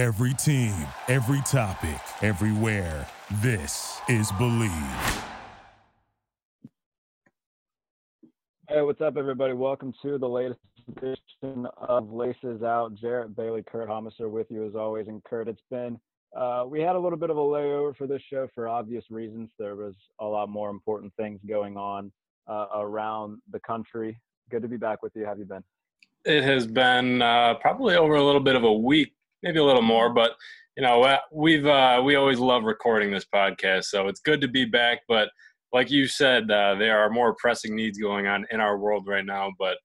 Every team, every topic, everywhere. This is Bleav. Hey, what's up, everybody? Welcome to the latest edition of Laces Out. Jarrett Bailey, Kurt Homiser with you as always. And Kurt, it's been, uh, we had a little bit of a layover for this show for obvious reasons. There was a lot more important things going on uh, around the country. Good to be back with you. How have you been? It has been uh, probably over a little bit of a week, maybe a little more, but you know, uh, we've uh, we always love recording this podcast, so it's good to be back. But like you said, uh, there are more pressing needs going on in our world right now. But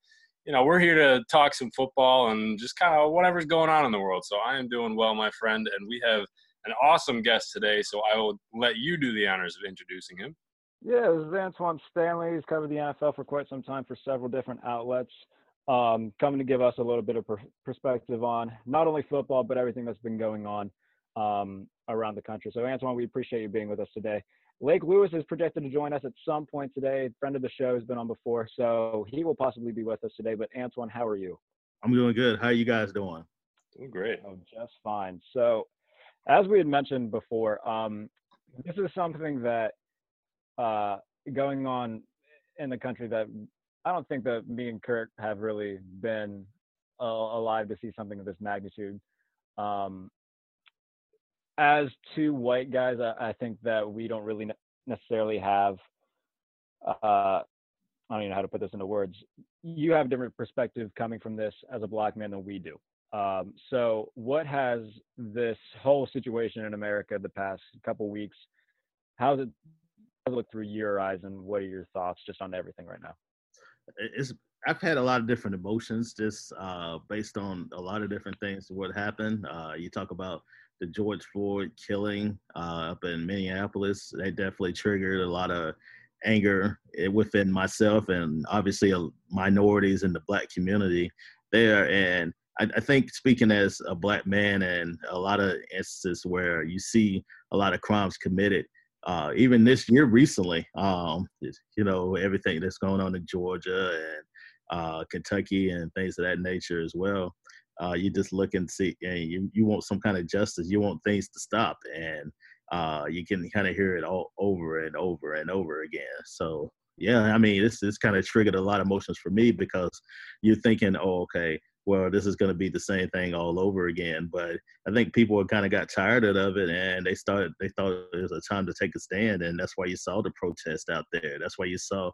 you know, we're here to talk some football and just kind of whatever's going on in the world. So I am doing well, my friend, and we have an awesome guest today. So I will let you do the honors of introducing him. Yeah, this is Antoine Stanley. He's covered the NFL for quite some time for several different outlets. Um, coming to give us a little bit of per- perspective on not only football but everything that's been going on um, around the country. So, Antoine, we appreciate you being with us today. Lake Lewis is projected to join us at some point today. Friend of the show has been on before, so he will possibly be with us today. But Antoine, how are you? I'm doing good. How are you guys doing? Doing great. Oh, just fine. So, as we had mentioned before, um, this is something that uh, going on in the country that I don't think that me and Kurt have really been uh, alive to see something of this magnitude. Um, as two white guys, I, I, think that we don't really necessarily have. Uh, I don't even know how to put this into words. You have a different perspective coming from this as a black man than we do. Um, so, what has this whole situation in America the past couple weeks? How's it look through your eyes, and what are your thoughts just on everything right now? It's I've had a lot of different emotions just uh, based on a lot of different things. What happened? Uh, you talk about the George Floyd killing uh, up in Minneapolis. They definitely triggered a lot of anger eh, within myself and obviously minorities in the black community there. And I, I, think speaking as a black man and a lot of instances where you see a lot of crimes committed, uh, even this year recently, um, you know, everything that's going on in Georgia and uh, Kentucky and things of that nature as well. Uh, you just look and see, and you, you want some kind of justice. You want things to stop, and uh, you can kind of hear it all over and over and over again. So yeah, I mean, this this kind of triggered a lot of emotions for me because you're thinking, oh, okay, well, this is going to be the same thing all over again. But I think people kind of got tired of it, and they started. They thought it was a time to take a stand, and that's why you saw the protest out there. That's why you saw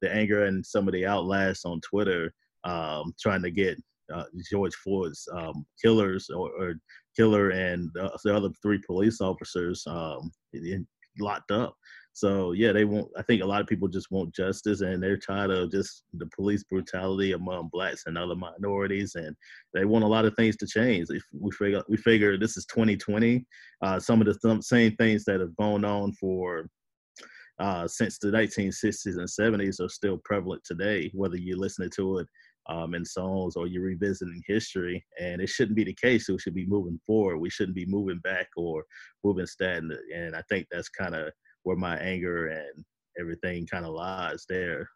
the anger and some of the outlasts on Twitter um, trying to get uh, George Floyd's um, killers or, or, killer and uh, the other three police officers um, locked up. So yeah, they want. I think a lot of people just want justice, and they're tired of just the police brutality among blacks and other minorities, and they want a lot of things to change. If we figure we figure this is 2020, uh, some of the same things that have gone on for uh, since the 1960s and 70s are still prevalent today, whether you're listening to it um, in songs or you're revisiting history. And it shouldn't be the case. We should be moving forward. We shouldn't be moving back or moving stagnant. And I think that's kind of where my anger and everything kind of lies there.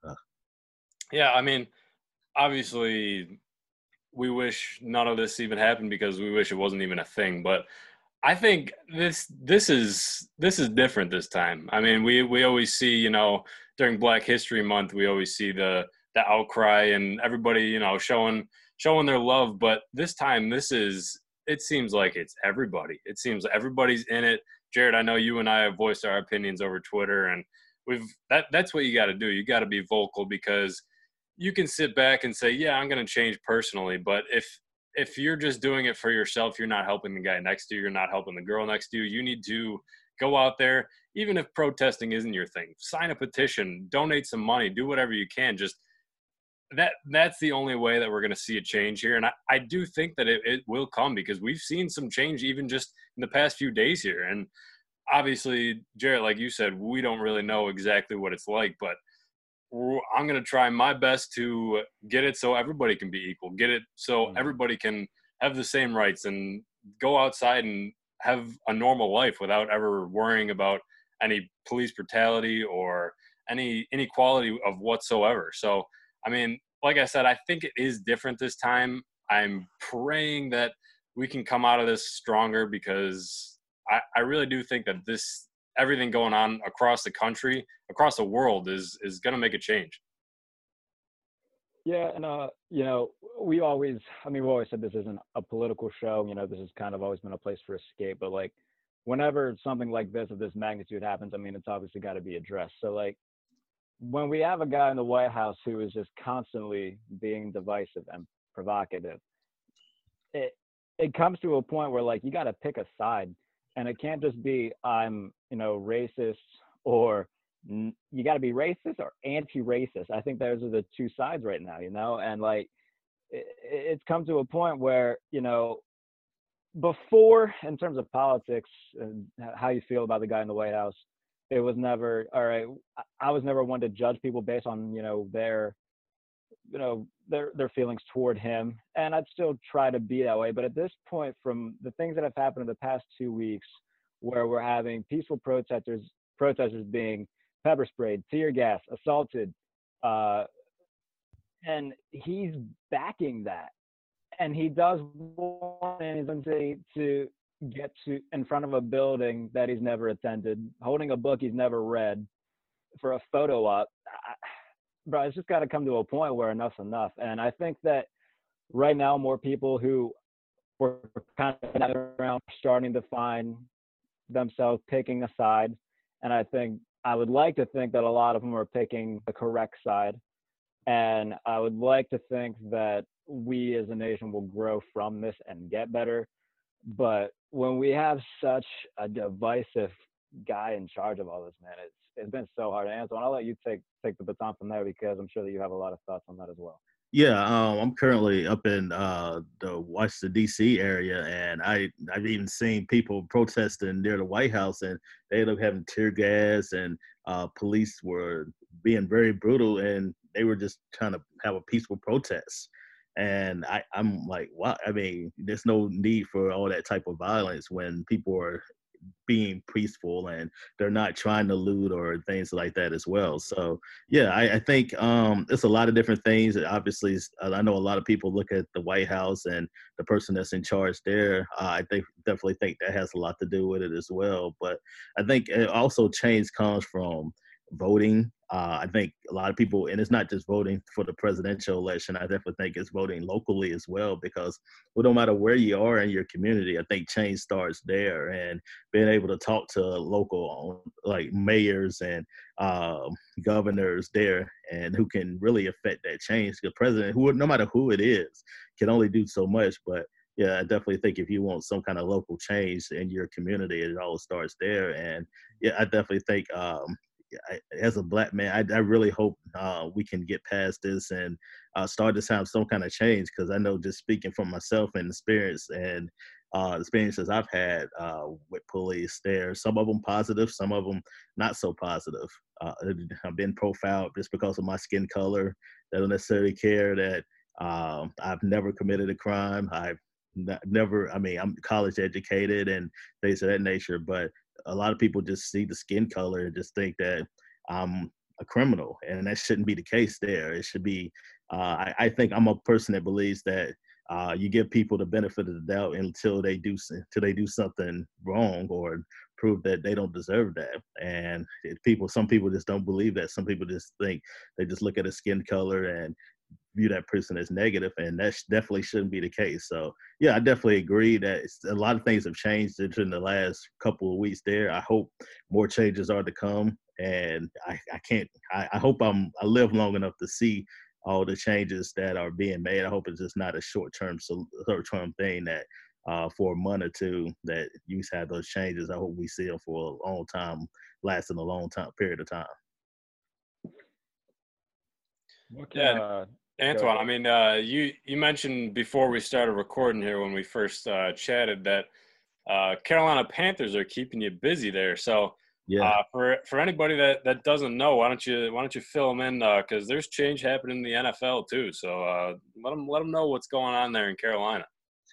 Yeah, I mean, obviously, we wish none of this even happened because we wish it wasn't even a thing. But I think this this is this is different this time. I mean, we we always see, you know, during Black History Month, we always see the the outcry and everybody, you know, showing showing their love. But this time, this is it seems like it's everybody. It seems everybody's in it. Jared, I know you and I have voiced our opinions over Twitter, and we've that that's what you got to do. You got to be vocal because you can sit back and say, "Yeah, I'm going to change personally," but if if you're just doing it for yourself, you're not helping the guy next to you, you're not helping the girl next to you. You need to go out there, even if protesting isn't your thing. Sign a petition, donate some money, do whatever you can. Just that that's the only way that we're going to see a change here. And i, I do think that it, it will come because we've seen some change even just in the past few days here. And obviously jared like you said we don't really know exactly what it's like but i'm going to try my best to get it so everybody can be equal get it so mm-hmm. everybody can have the same rights and go outside and have a normal life without ever worrying about any police brutality or any inequality of whatsoever. So I mean, like I said, I think it is different this time. I'm praying that we can come out of this stronger because I, I really do think that this everything going on across the country, across the world is is to make a change. Yeah, and uh, you know, we always, I mean, we always said this isn't a political show. You know, this has kind of always been a place for escape. But like, whenever something like this of this magnitude happens, I mean, it's obviously got to be addressed. So like, when we have a guy in the White House who is just constantly being divisive and provocative, it it comes to a point where like you got to pick a side, and it can't just be I'm you know racist or you got to be racist or anti-racist. I think those are the two sides right now, you know, and like it, it's come to a point where you know before in terms of politics and how you feel about the guy in the White House it was never all right i was never one to judge people based on you know their you know their their feelings toward him and i'd still try to be that way but at this point from the things that have happened in the past two weeks where we're having peaceful protesters protesters being pepper sprayed tear gas assaulted uh, and he's backing that and he does want to get to in front of a building that he's never attended, holding a book he's never read for a photo op. I, bro, it's just got to come to a point where enough's enough. And I think that right now, more people who were kind of around starting to find themselves picking a side. And I think I would like to think that a lot of them are picking the correct side. And I would like to think that we as a nation will grow from this and get better. But when we have such a divisive guy in charge of all this, man, it's it's been so hard. And I'll let you take take the baton from there because I'm sure that you have a lot of thoughts on that as well. Yeah, um, I'm currently up in uh, the Washington D.C. area, and I I've even seen people protesting near the White House, and they ended up having tear gas, and uh, police were being very brutal, and they were just trying to have a peaceful protest and I, I'm like, wow. I mean, there's no need for all that type of violence when people are being peaceful and they're not trying to loot or things like that as well. So yeah, I, I think um, it's a lot of different things. Obviously, I know a lot of people look at the White House and the person that's in charge there. Uh, I think definitely think that has a lot to do with it as well. But I think it also change comes from voting. Uh, I think a lot of people, and it's not just voting for the presidential election. I definitely think it's voting locally as well because well, no matter where you are in your community, I think change starts there. And being able to talk to local, like mayors and uh, governors there, and who can really affect that change. The president, who no matter who it is, can only do so much. But yeah, I definitely think if you want some kind of local change in your community, it all starts there. And yeah, I definitely think um, I, as a black man, I, I really hope uh, we can get past this and uh, start to have some kind of change. Because I know, just speaking for myself and experience and uh, experiences I've had uh, with police, there some of them positive, some of them not so positive. Uh, I've been profiled just because of my skin color. They don't necessarily care that um, I've never committed a crime. I've never. I mean, I'm college educated and things of that nature, but a lot of people just see the skin color and just think that I'm a criminal, and that shouldn't be the case. There, it should be. Uh, I, I, think I'm a person that believes that uh, you give people the benefit of the doubt until they do until they do something wrong or prove that they don't deserve that. And people, some people just don't believe that. Some people just think they just look at a skin color and view that person as negative, and that definitely shouldn't be the case. So yeah, I definitely agree that a lot of things have changed in the last couple of weeks. There, I hope more changes are to come, and I, I can't. I, I hope I'm I live long enough to see all the changes that are being made. I hope it's just not a short term short term thing that uh, for a month or two that you have those changes. I hope we see them for a long time, lasting a long time period of time. Yeah, uh, Antoine, I mean, uh, you you mentioned before we started recording here when we first uh, chatted that uh, Carolina Panthers are keeping you busy there. So, yeah, uh, for for anybody that, that doesn't know, why don't you why don't you fill them in because uh, there's change happening in the NFL too. So uh, let them let them know what's going on there in Carolina.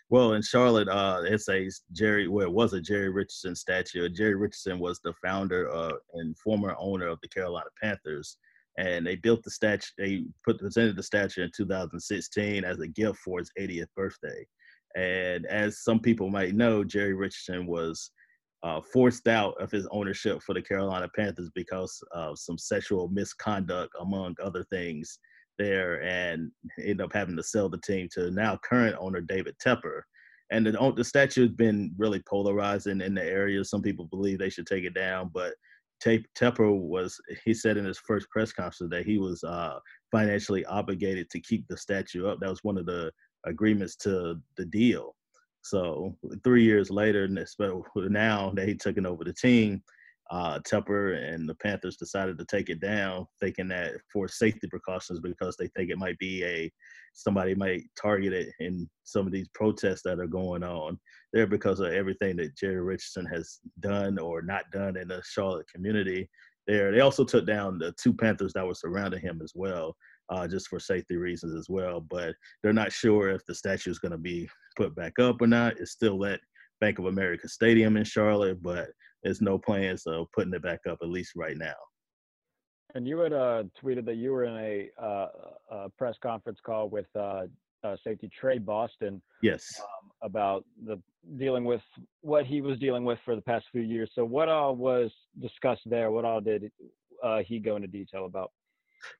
Well, in Charlotte, it's a Jerry. Well, it was a Jerry Richardson statue. Jerry Richardson was the founder and former owner of the Carolina Panthers and they built the statue. They put presented the statue in 2016 as a gift for his 80th birthday, And as some people might know, Jerry Richardson was uh, forced out of his ownership for the Carolina Panthers because of some sexual misconduct, among other things, there, and ended up having to sell the team to now current owner David Tepper. And the, the statue has been really polarizing in the area. Some people believe they should take it down, but Tepper was, he said in his first press conference that he was uh, financially obligated to keep the statue up. That was one of the agreements to the deal. So three years later, now that he took it over the team, uh, Tepper and the Panthers decided to take it down, thinking that for safety precautions because they think it might be a somebody might target it in some of these protests that are going on there because of everything that Jerry Richardson has done or not done in the Charlotte community. There, they also took down the two Panthers that were surrounding him as well, uh, just for safety reasons as well. But they're not sure if the statue is going to be put back up or not. It's still at Bank of America Stadium in Charlotte, but there's no plans of putting it back up at least right now. And you had uh, tweeted that you were in a, uh, a press conference call with uh, uh safety Trey Boston. Yes. Um, about the dealing with what he was dealing with for the past few years. So what all was discussed there? What all did uh, he go into detail about?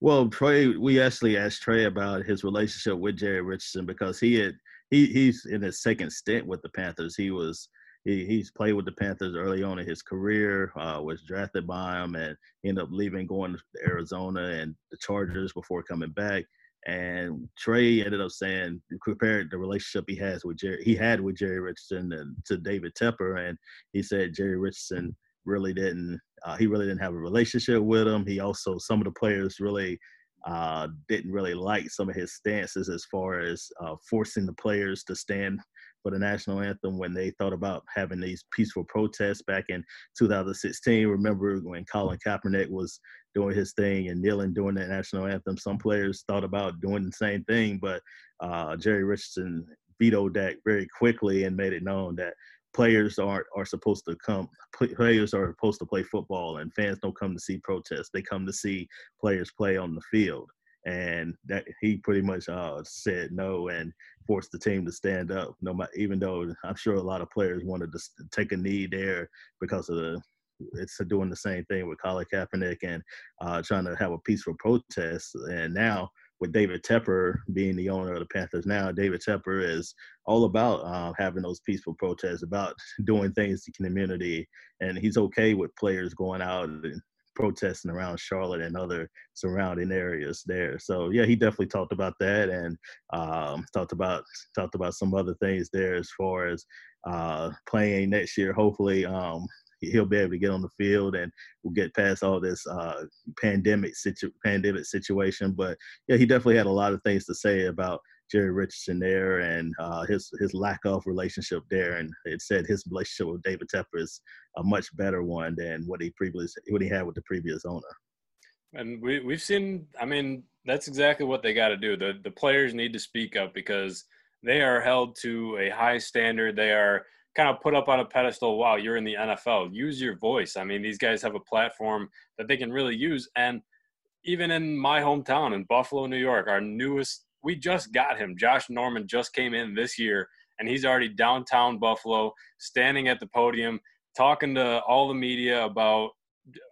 Well, Trey, we actually asked Trey about his relationship with Jerry Richardson because he had he he's in his second stint with the Panthers. He was he, he's played with the Panthers early on in his career, uh, was drafted by him, and ended up leaving, going to Arizona and the Chargers before coming back. And Trey ended up saying, compared the relationship he has with Jerry, he had with Jerry Richardson and to David Tepper, and he said Jerry Richardson really didn't, uh, he really didn't have a relationship with him. He also, some of the players really uh, didn't really like some of his stances as far as uh, forcing the players to stand for the national anthem when they thought about having these peaceful protests back in 2016. Remember when Colin Kaepernick was doing his thing and kneeling during the national anthem? Some players thought about doing the same thing, but uh, Jerry Richardson vetoed that very quickly and made it known that players aren't are supposed to come players are supposed to play football and fans don't come to see protests they come to see players play on the field and that he pretty much uh, said no and forced the team to stand up. No matter, even though I'm sure a lot of players wanted to take a knee there because of the it's doing the same thing with Colin Kaepernick and uh, trying to have a peaceful protest. And now with David Tepper being the owner of the Panthers now, David Tepper is all about uh, having those peaceful protests, about doing things to community, and he's okay with players going out and protesting around Charlotte and other surrounding areas there. So yeah, he definitely talked about that and um, talked about talked about some other things there as far as uh, playing next year. Hopefully, um, he'll be able to get on the field and we'll get past all this uh, pandemic situ- pandemic situation. But yeah, he definitely had a lot of things to say about Jerry Richardson there and uh, his his lack of relationship there, and it said his relationship with David Tepper is a much better one than what he previously what he had with the previous owner. And we we've seen. I mean, that's exactly what they got to do. The the players need to speak up because they are held to a high standard. They are kind of put up on a pedestal. Wow, you're in the NFL. Use your voice. I mean, these guys have a platform that they can really use. And even in my hometown in Buffalo, New York, our newest we just got him. Josh Norman just came in this year, and he's already downtown Buffalo, standing at the podium, talking to all the media about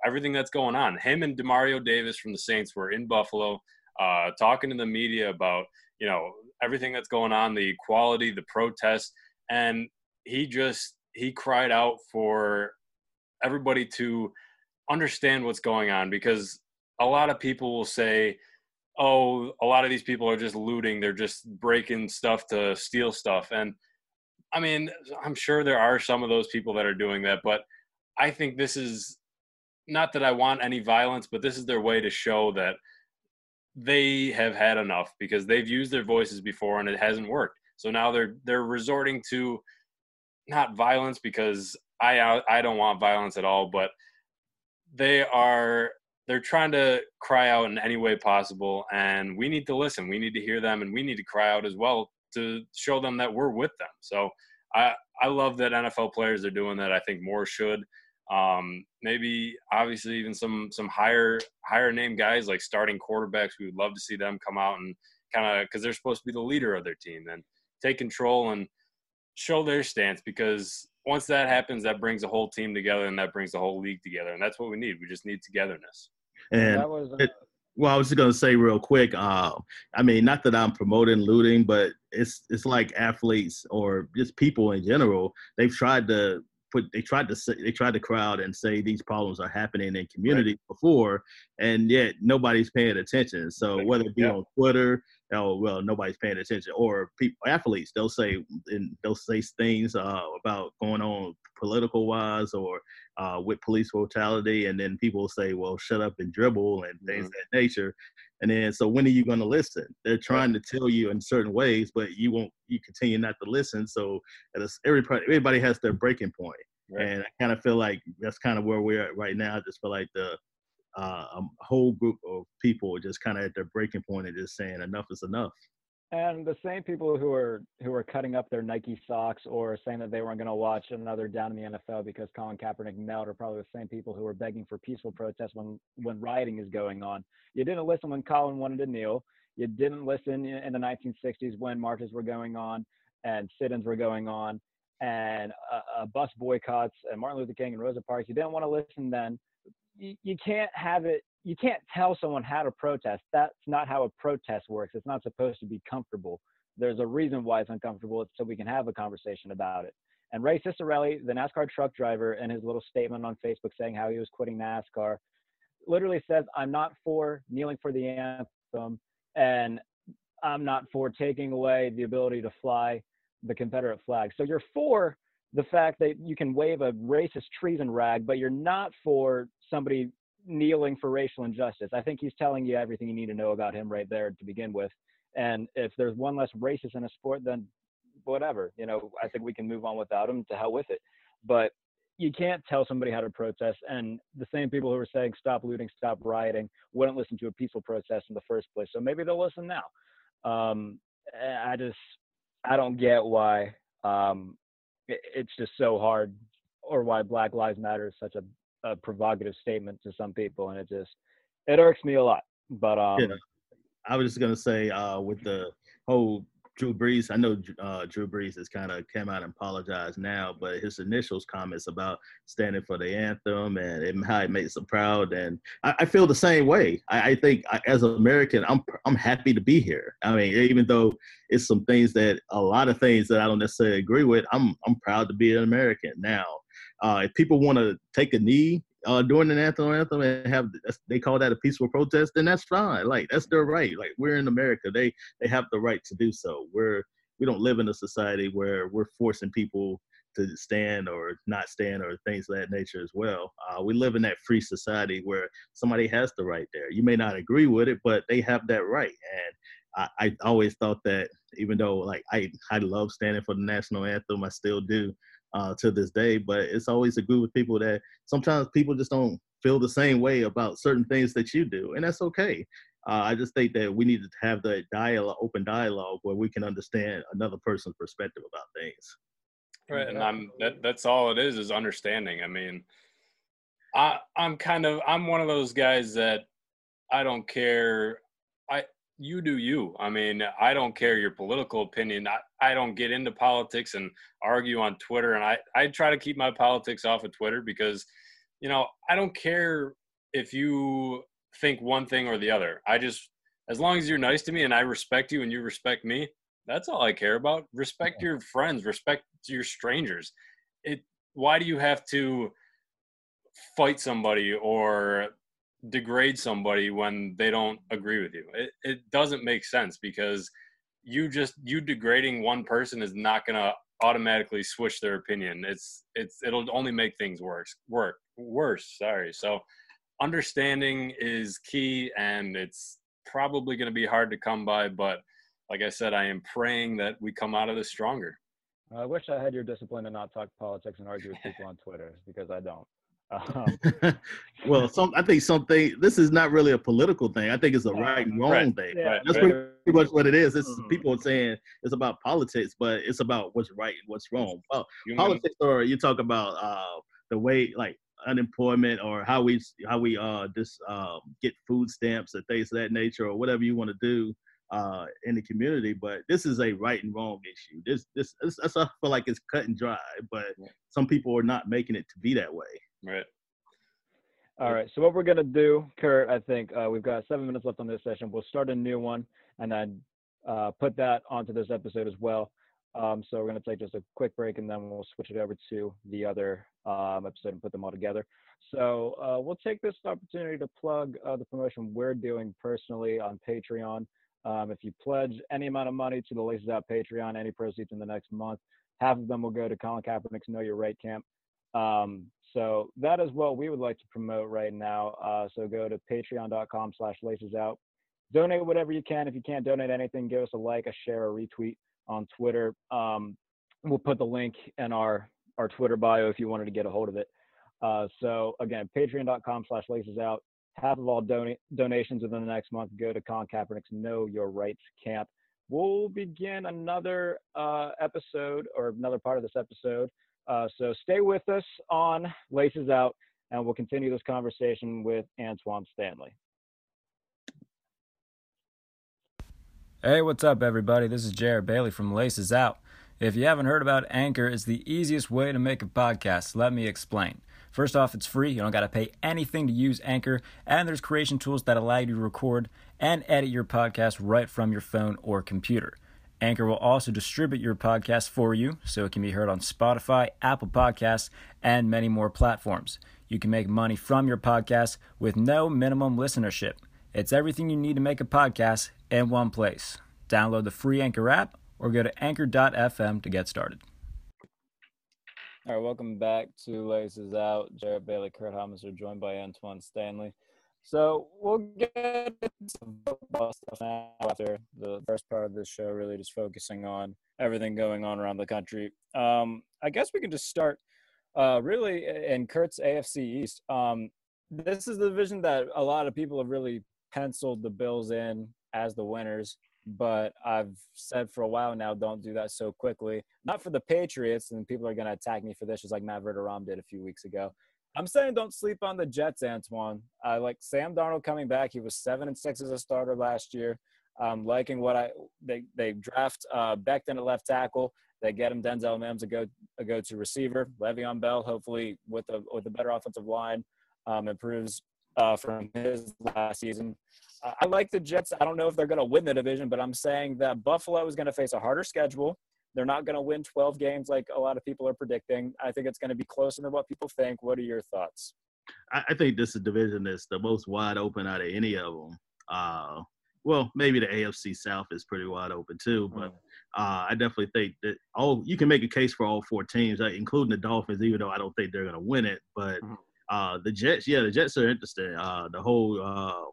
everything that's going on. Him and Demario Davis from the Saints were in Buffalo, uh, talking to the media about you know everything that's going on, the equality, the protests, and he just he cried out for everybody to understand what's going on because a lot of people will say oh, a lot of these people are just looting. They're just breaking stuff to steal stuff. And I mean, I'm sure there are some of those people that are doing that, but I think this is not that I want any violence, but this is their way to show that they have had enough because they've used their voices before and it hasn't worked. So now they're they're resorting to not violence because I I don't want violence at all, but they are they're trying to cry out in any way possible and we need to listen. We need to hear them and we need to cry out as well to show them that we're with them. So i i love that nfl players are doing that. I think more should. Um, maybe obviously even some some higher higher name guys like starting quarterbacks we would love to see them come out and kind of because they're supposed to be the leader of their team and take control and show their stance because once that happens, that brings the whole team together and that brings the whole league together, and that's what we need. We just need togetherness. And that was, uh, it- well, I was just gonna say real quick. Uh, I mean, not that I'm promoting looting, but it's it's like athletes or just people in general. They've tried to put they tried to say, they tried to crowd and say these problems are happening in communities before, and yet nobody's paying attention. So Right. whether it be Yeah. on Twitter, oh well, nobody's paying attention, or people athletes they'll say and they'll say things uh, about going on political wise or uh, with police brutality, and then people will say, "Well, shut up and dribble" and things of that nature. And then, so when are you going to listen? They're trying to tell you in certain ways, but you won't. You continue not to listen. So, at a, everybody, everybody has their breaking point, Right. and I kind of feel like that's kind of where we're at right now. I just feel like the uh, a whole group of people just kind of at their breaking point and just saying enough is enough. And the same people who are who are cutting up their Nike socks or saying that they weren't going to watch another down in the NFL because Colin Kaepernick knelt are probably the same people who are begging for peaceful protests when when rioting is going on. You didn't listen when Colin wanted to kneel. You didn't listen in the 1960s when marches were going on and sit-ins were going on and uh, uh, bus boycotts and Martin Luther King and Rosa Parks. You didn't want to listen then. You, you can't have it. You can't tell someone how to protest. That's not how a protest works. It's not supposed to be comfortable. There's a reason why it's uncomfortable. It's so we can have a conversation about it. And Ray Ciccarelli, the NASCAR truck driver, in his little statement on Facebook saying how he was quitting NASCAR, literally says, "I'm not for kneeling for the anthem, and I'm not for taking away the ability to fly the Confederate flag. So you're for the fact that you can wave a racist treason rag, but you're not for somebody kneeling for racial injustice. I think he's telling you everything you need to know about him right there to begin with. And if there's one less racist in a sport, then whatever. You know, I think we can move on without him. To hell with it. But you can't tell somebody how to protest. And the same people who are saying stop looting, stop rioting, wouldn't listen to a peaceful protest in the first place. So maybe they'll listen now. Um, I just, I don't get why um, it, it's just so hard, or why Black Lives Matter is such a, a provocative statement to some people, and it just, it irks me a lot. But um, Yeah. I was just gonna say uh, with the whole Drew Brees. I know uh, Drew Brees has kind of came out and apologized now, but his initial comments about standing for the anthem and, and how it makes him proud, and I, I feel the same way. I, I think I, as an American, I'm I'm happy to be here. I mean, even though it's some things that a lot of things that I don't necessarily agree with, I'm I'm proud to be an American now. Uh, if people want to take a knee uh, during the national anthem and have they call that a peaceful protest, then that's fine. Like that's their right. Like we're in America, they they have the right to do so. We're we don't live in a society where we're forcing people to stand or not stand or things of that nature as well. Uh, we live in that free society where somebody has the right there. You may not agree with it, but they have that right. And I, I always thought that even though like I I love standing for the national anthem, I still do uh, to this day. But it's always a group of people that sometimes people just don't feel the same way about certain things that you do, and that's okay. Uh, I just think that we need to have the dialogue, open dialogue, where we can understand another person's perspective about things. Right, and I'm that. That's all it is is understanding. I mean, I I'm kind of I'm one of those guys that I don't care. You do you. I mean, I don't care your political opinion. I, I don't get into politics and argue on Twitter. And I, I try to keep my politics off of Twitter because, you know, I don't care if you think one thing or the other. I just, as long as you're nice to me and I respect you and you respect me, that's all I care about. Respect your friends, respect your strangers. It, why do you have to fight somebody or degrade somebody when they don't agree with you. It, it doesn't make sense because you just you degrading one person is not going to automatically switch their opinion. It's it's it'll only make things worse. Work worse. Sorry. So understanding is key, and it's probably going to be hard to come by. But like I said, I am praying that we come out of this stronger. I wish I had your discipline to not talk politics and argue with people on Twitter because I don't. Um, well, some I think something. This is not really a political thing. I think it's a right and wrong Right. thing. yeah, Right, That's right. pretty much what it is. It's Mhm. people are saying it's about politics, but it's about what's right and what's wrong. Well, Human- politics, or you talk about uh, the way like unemployment or how we how we uh just uh, get food stamps and things of that nature or whatever you want to do. uh, in the community. But this is a right and wrong issue. This this, this, this I feel like it's cut and dry, but some people are not making it to be that way. Right. All right. So what we're gonna do, Kurt, I think uh, we've got seven minutes left on this session. We'll start a new one and then uh, put that onto this episode as well. Um, so we're gonna take just a quick break and then we'll switch it over to the other um, episode and put them all together. So uh, we'll take this opportunity to plug uh, the promotion we're doing personally on Patreon. Um, if you pledge any amount of money to the Laces Out Patreon, any proceeds in the next month, half of them will go to Colin Kaepernick's Know Your Right camp. Um, so that is what we would like to promote right now. Uh, so go to patreon.com slash laces out. Donate whatever you can. If you can't donate anything, give us a like, a share, a retweet on Twitter. Um, we'll put the link in our, our Twitter bio if you wanted to get a hold of it. Uh, so again, patreon.com slash laces out. Half of all donate donations within the next month go to Con Kaepernick's Know Your Rights camp. We'll begin another uh, episode or another part of this episode. Uh, so stay with us on Laces Out, and we'll continue this conversation with Antoine Stanley. Hey, what's up, everybody? This is Jared Bailey from Laces Out. If you haven't heard about Anchor, it's the easiest way to make a podcast. Let me explain. First off, it's free. You don't got to pay anything to use Anchor, and there's creation tools that allow you to record and edit your podcast right from your phone or computer. Anchor will also distribute your podcast for you so it can be heard on Spotify, Apple Podcasts, and many more platforms. You can make money from your podcast with no minimum listenership. It's everything you need to make a podcast in one place. Download the free Anchor app or go to anchor.fm to get started. All right, welcome back to Laces Out. Jared Bailey, Kurt Thomas are joined by Antoine Stanley. So we'll get some football stuff now after the first part of this show, really just focusing on everything going on around the country. Um, I guess we can just start uh, really in Kurt's AFC East. Um, this is the division that a lot of people have really penciled the Bills in as the winners but I've said for a while now, don't do that so quickly. Not for the Patriots, and people are going to attack me for this, just like Matt Verderame did a few weeks ago. I'm saying don't sleep on the Jets, Antoine. I like Sam Darnold coming back. He was seven and six as a starter last year. Um, liking what I they they draft uh, Becton at left tackle. They get him Denzel Mims a go a go to receiver. Le'Veon Bell, hopefully with a with a better offensive line, um, improves uh, from his last season. I like the Jets. I don't know if they're going to win the division, but I'm saying that Buffalo is going to face a harder schedule. They're not going to win 12 games like a lot of people are predicting. I think it's going to be closer than what people think. What are your thoughts? I, think this is a division that's the most wide open out of any of them. Uh, well, maybe the AFC South is pretty wide open too, but mm-hmm. uh, I definitely think that all you can make a case for all four teams, including the Dolphins, even though I don't think they're going to win it. But mm-hmm. uh, the Jets, yeah, the Jets are interesting. Uh, the whole um,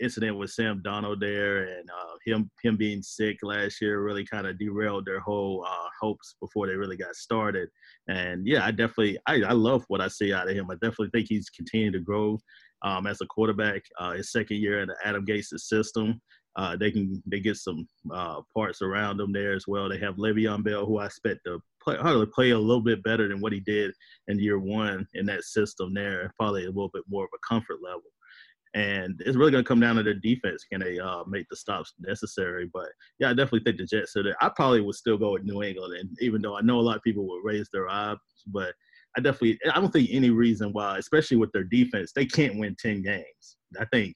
incident with Sam Darnold there and uh, him him being sick last year really kind of derailed their whole uh, hopes before they really got started. And yeah, I definitely I, I love what I see out of him. I definitely think he's continuing to grow um, as a quarterback. Uh, his second year in the Adam Gase's system. Uh, they can they get some uh, parts around them there as well. They have Le'Veon Bell, who I expect to play, play a little bit better than what he did in year one in that system there. Probably a little bit more of a comfort level and it's really going to come down to their defense. Can they uh, make the stops necessary? But yeah, I definitely think the Jets. So I probably would still go with New England, and even though I know a lot of people would raise their eyes, but I definitely I don't think any reason why, especially with their defense, they can't win ten games. I think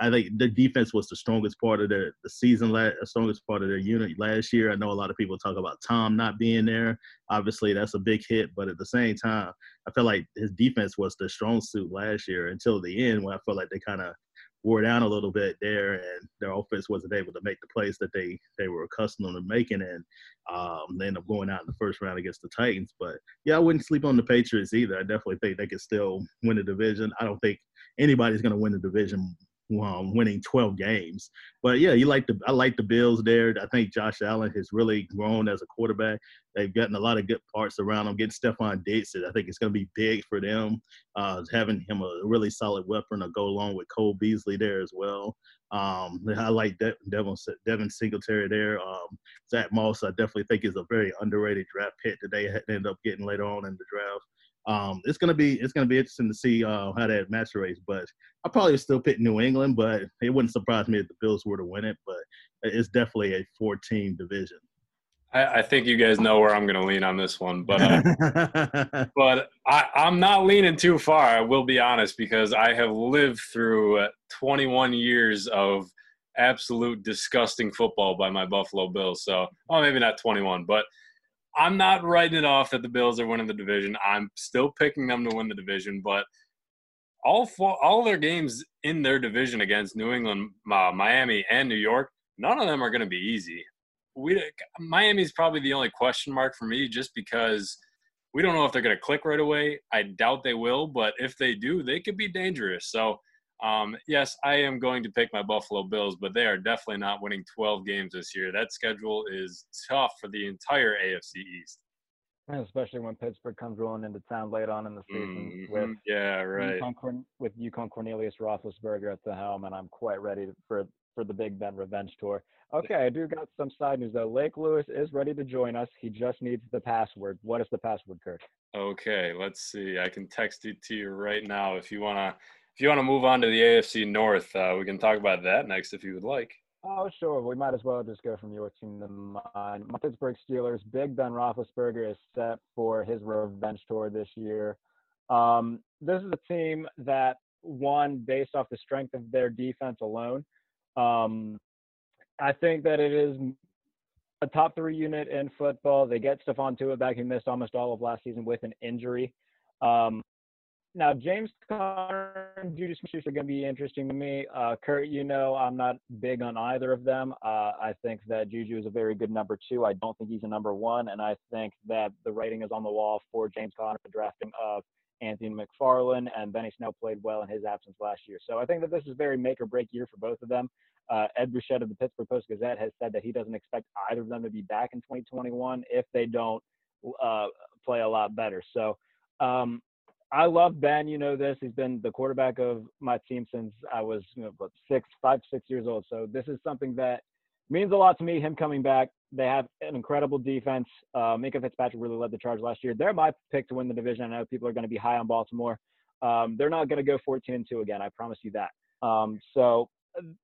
I think the defense was the strongest part of their the season, the strongest part of their unit last year. I know a lot of people talk about Tom not being there. Obviously, that's a big hit, but at the same time, I feel like his defense was the strong suit last year until the end, when I felt like they kind of wore down a little bit there, and their offense wasn't able to make the plays that they they were accustomed to making, and um, they end up going out in the first round against the Titans. But yeah, I wouldn't sleep on the Patriots either. I definitely think they could still win the division. I don't think anybody's going to win the division um, winning 12 games. But yeah, you like the I like the Bills there. I think Josh Allen has really grown as a quarterback. They've gotten a lot of good parts around him. Getting Stefon Diggs, I think it's going to be big for them. Uh, having him a really solid weapon to go along with Cole Beasley there as well. Um, I like De- Devin, Devin Singletary there. Um, Zach Moss, I definitely think is a very underrated draft pick that they ended up getting later on in the draft. Um, it's gonna be it's gonna be interesting to see uh, how that match race. But I probably still pick New England, but it wouldn't surprise me if the Bills were to win it. But it's definitely a four-team division. I, I, think you guys know where I'm going to lean on this one, but uh, but I, I'm not leaning too far. I will be honest because I have lived through uh, 21 years of absolute disgusting football by my Buffalo Bills. So, well, maybe not 21, but I'm not writing it off that the Bills are winning the division. I'm still picking them to win the division, but all four, all their games in their division against New England, uh, Miami, and New York, none of them are going to be easy. We Miami's probably the only question mark for me, just because we don't know if they're going to click right away. I doubt they will, but if they do, they could be dangerous. So, um, yes, I am going to pick my Buffalo Bills, but they are definitely not winning 12 games this year. That schedule is tough for the entire AFC East especially when Pittsburgh comes rolling into town late on in the season mm-hmm. with yeah right UConn, with UConn Cornelius Roethlisberger at the helm, and I'm quite ready for for the Big Ben revenge tour. Okay, I do got some side news though. Lake Lewis is ready to join us. He just needs the password. What is the password, Kurt? Okay, let's see. I can text it to you right now if you wanna if you wanna move on to the AFC North. Uh, we can talk about that next if you would like. Oh, sure. We might as well just go from your team to mine. My Pittsburgh Steelers, Big Ben Roethlisberger is set for his revenge tour this year. Um, this is a team that won based off the strength of their defense alone. Um, I think that it is a top three unit in football. They get Stephon Tuitt back. He missed almost all of last season with an injury. Um, now James Conner and Juju Smith are going to be interesting to me. Uh, Kurt, you know I'm not big on either of them. Uh, I think that Juju is a very good number two. I don't think he's a number one, and I think that the writing is on the wall for James Conner, the drafting of Anthony McFarland, and Benny Snell played well in his absence last year. So I think that this is very make or break year for both of them. Uh, Ed Bouchette of the Pittsburgh Post Gazette has said that he doesn't expect either of them to be back in 2021 if they don't uh, play a lot better. So um, I love Ben. You know this. He's been the quarterback of my team since I was you know, six, five, six years old. So this is something that means a lot to me. Him coming back. They have an incredible defense. Uh, Minkah Fitzpatrick really led the charge last year. They're my pick to win the division. I know people are going to be high on Baltimore. Um, they're not going to go 14 and two again. I promise you that. Um, so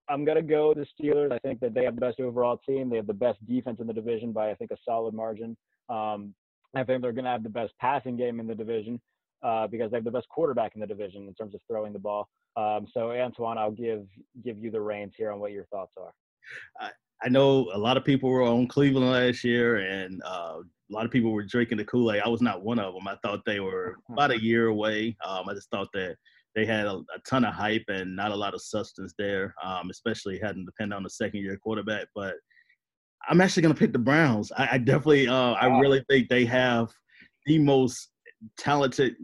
I'm going to go the Steelers. I think that they have the best overall team. They have the best defense in the division by I think a solid margin. Um, I think they're going to have the best passing game in the division uh, because they have the best quarterback in the division in terms of throwing the ball. Um, so Antoine, I'll give give you the reins here on what your thoughts are. I, I know a lot of people were on Cleveland last year, and uh, a lot of people were drinking the Kool Aid. I was not one of them. I thought they were about a year away. Um, I just thought that they had a, a, ton of hype and not a lot of substance there, um, especially having to depend on the second year quarterback. But I'm actually going to pick the Browns. I, I definitely, uh, I really think they have the most talented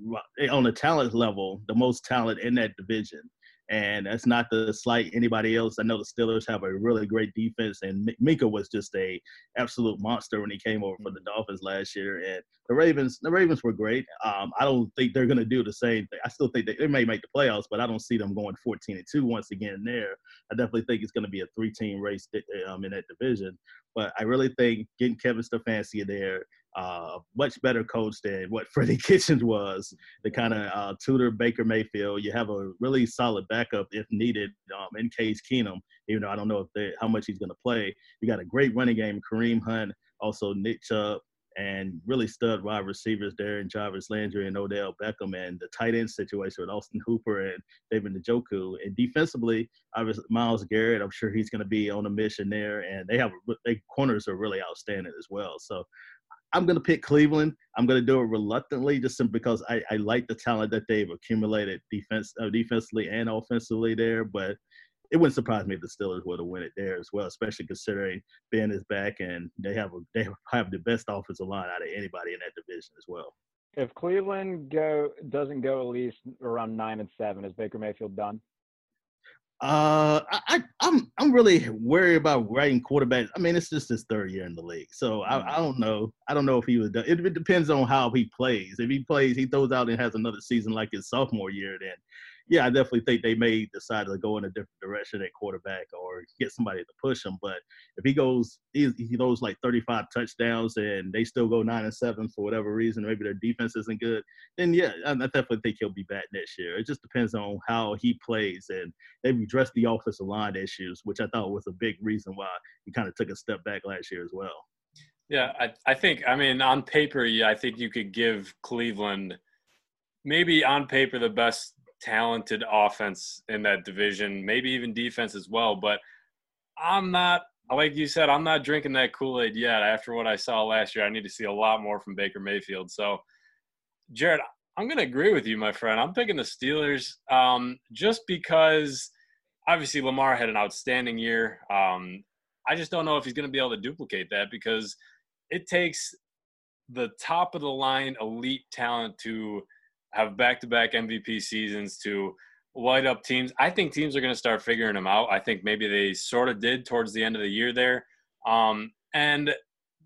on a talent level, the most talent in that division. And that's not to slight anybody else. I know the Steelers have a really great defense, and Minkah was just a absolute monster when he came over for the Dolphins last year. And the Ravens, the Ravens were great. Um, I don't think they're going to do the same thing. I still think they, they may make the playoffs, but I don't see them going 14 and two once again. There, I definitely think it's going to be a three-team race um, in that division. But I really think getting Kevin Stefanski there uh, much better coach than what Freddie Kitchens was to kind of uh, tutor Baker Mayfield. You have a really solid backup if needed um, in Case Keenum, even though I don't know if they, how much he's going to play. You got a great running game, Kareem Hunt, also Nick Chubb, and really stud wide receivers there in Jarvis Landry and Odell Beckham, and the tight end situation with Austin Hooper and David Njoku. And defensively, obviously Myles Garrett, I'm sure he's going to be on a mission there, and they have their corners are really outstanding as well. So I'm going to pick Cleveland. I'm going to do it reluctantly, just because I, I like the talent that they've accumulated defense, uh, defensively and offensively there. But it wouldn't surprise me if the Steelers would have won it there as well, especially considering Ben is back and they have a, they have the best offensive line out of anybody in that division as well. If Cleveland go doesn't go at least around nine and seven, is Baker Mayfield done? Uh, I, I, I'm I'm really worried about writing quarterbacks. I mean, it's just his third year in the league, so I, I mm-hmm. don't know. I don't know if he was done. It, it depends on how he plays. If he plays, he throws out and has another season like his sophomore year, then yeah, I definitely think they may decide to go in a different direction at quarterback or get somebody to push him. But if he goes, he, he throws like 35 touchdowns and they still go nine and seven for whatever reason, maybe their defense isn't good, then yeah, I definitely think he'll be back next year. It just depends on how he plays. And they've addressed the offensive line issues, which I thought was a big reason why he kind of took a step back last year as well. Yeah, I, I think, I mean, on paper, yeah, I think you could give Cleveland maybe on paper the best talented offense in that division, maybe even defense as well. But I'm not, like you said, I'm not drinking that Kool Aid yet. After what I saw last year, I need to see a lot more from Baker Mayfield. So, Jared, I'm going to agree with you, my friend. I'm picking the Steelers um, just because obviously Lamar had an outstanding year. Um, I just don't know if he's going to be able to duplicate that because it takes the top of the line elite talent to have back-to-back MVP seasons to light up teams. I think teams are going to start figuring them out. I think maybe they sort of did towards the end of the year there. Um, and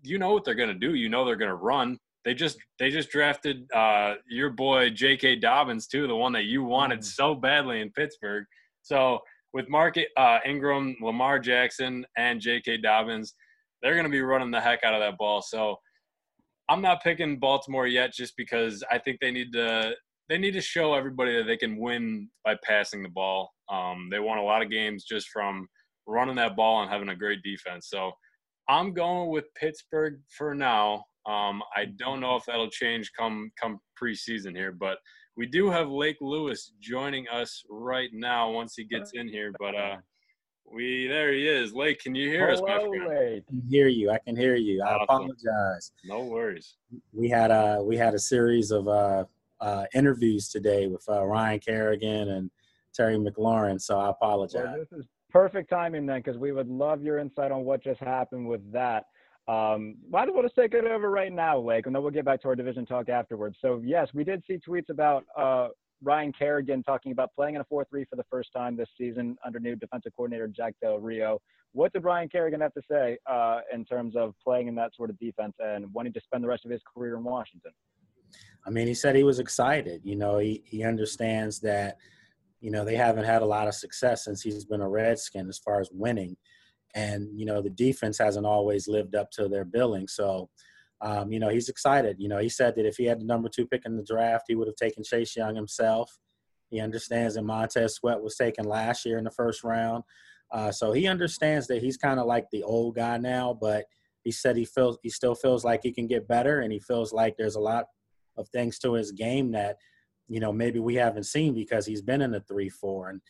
you know what they're going to do. You know they're going to run. They just they just drafted uh, your boy J.K. Dobbins too, the one that you wanted mm. so badly in Pittsburgh. So with Mark uh, Ingram, Lamar Jackson, and J.K. Dobbins, they're going to be running the heck out of that ball. So I'm not picking Baltimore yet, just because I think they need to they need to show everybody that they can win by passing the ball. Um, they won a lot of games just from running that ball and having a great defense. So I'm going with Pittsburgh for now. Um, I don't know if that'll change come come preseason here, but we do have Lake Lewis joining us right now once he gets in here. But uh, we there he is. Lake, can you hear Hello, us, my friend? Lake. I can hear you. I can hear you. I apologize. No worries. We had a we had a series of uh, uh, interviews today with uh, Ryan Kerrigan and Terry McLaurin, so I apologize. Well, this is perfect timing then, because we would love your insight on what just happened with that. Um, might as well just take it over right now, Lake, and then we'll get back to our division talk afterwards. So yes, we did see tweets about uh, Ryan Kerrigan talking about playing in a 4-3 for the first time this season under new defensive coordinator Jack Del Rio. What did Ryan Kerrigan have to say uh, in terms of playing in that sort of defense and wanting to spend the rest of his career in Washington? I mean, he said he was excited. You know, he, he understands that, you know, they haven't had a lot of success since he's been a Redskin as far as winning. And, you know, the defense hasn't always lived up to their billing. So, um, you know, he's excited. You know, he said that if he had the number two pick in the draft, he would have taken Chase Young himself. He understands that Montez Sweat was taken last year in the first round. Uh, so he understands that he's kind of like the old guy now, but he said he feels he still feels like he can get better and he feels like there's a lot of things to his game that you know maybe we haven't seen because he's been in the three four and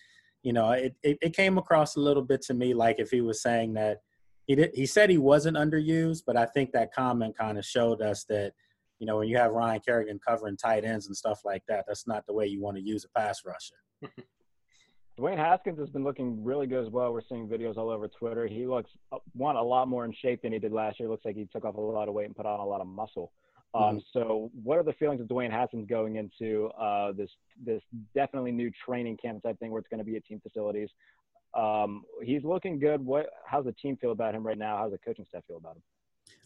you know it, it, it came across a little bit to me like if he was saying that he did he said he wasn't underused but i think that comment kind of showed us that you know when you have ryan kerrigan covering tight ends and stuff like that that's not the way you want to use a pass rusher Dwayne Haskins has been looking really good as well. We're seeing videos all over Twitter. He looks uh, one a lot more in shape than he did last year. Looks like he took off a lot of weight and put on a lot of muscle. Um, Mhm. So, what are the feelings of Dwayne Haskins going into uh, this this definitely new training camp type thing where it's going to be at team facilities? Um, he's looking good. What? How's the team feel about him right now? How's the coaching staff feel about him?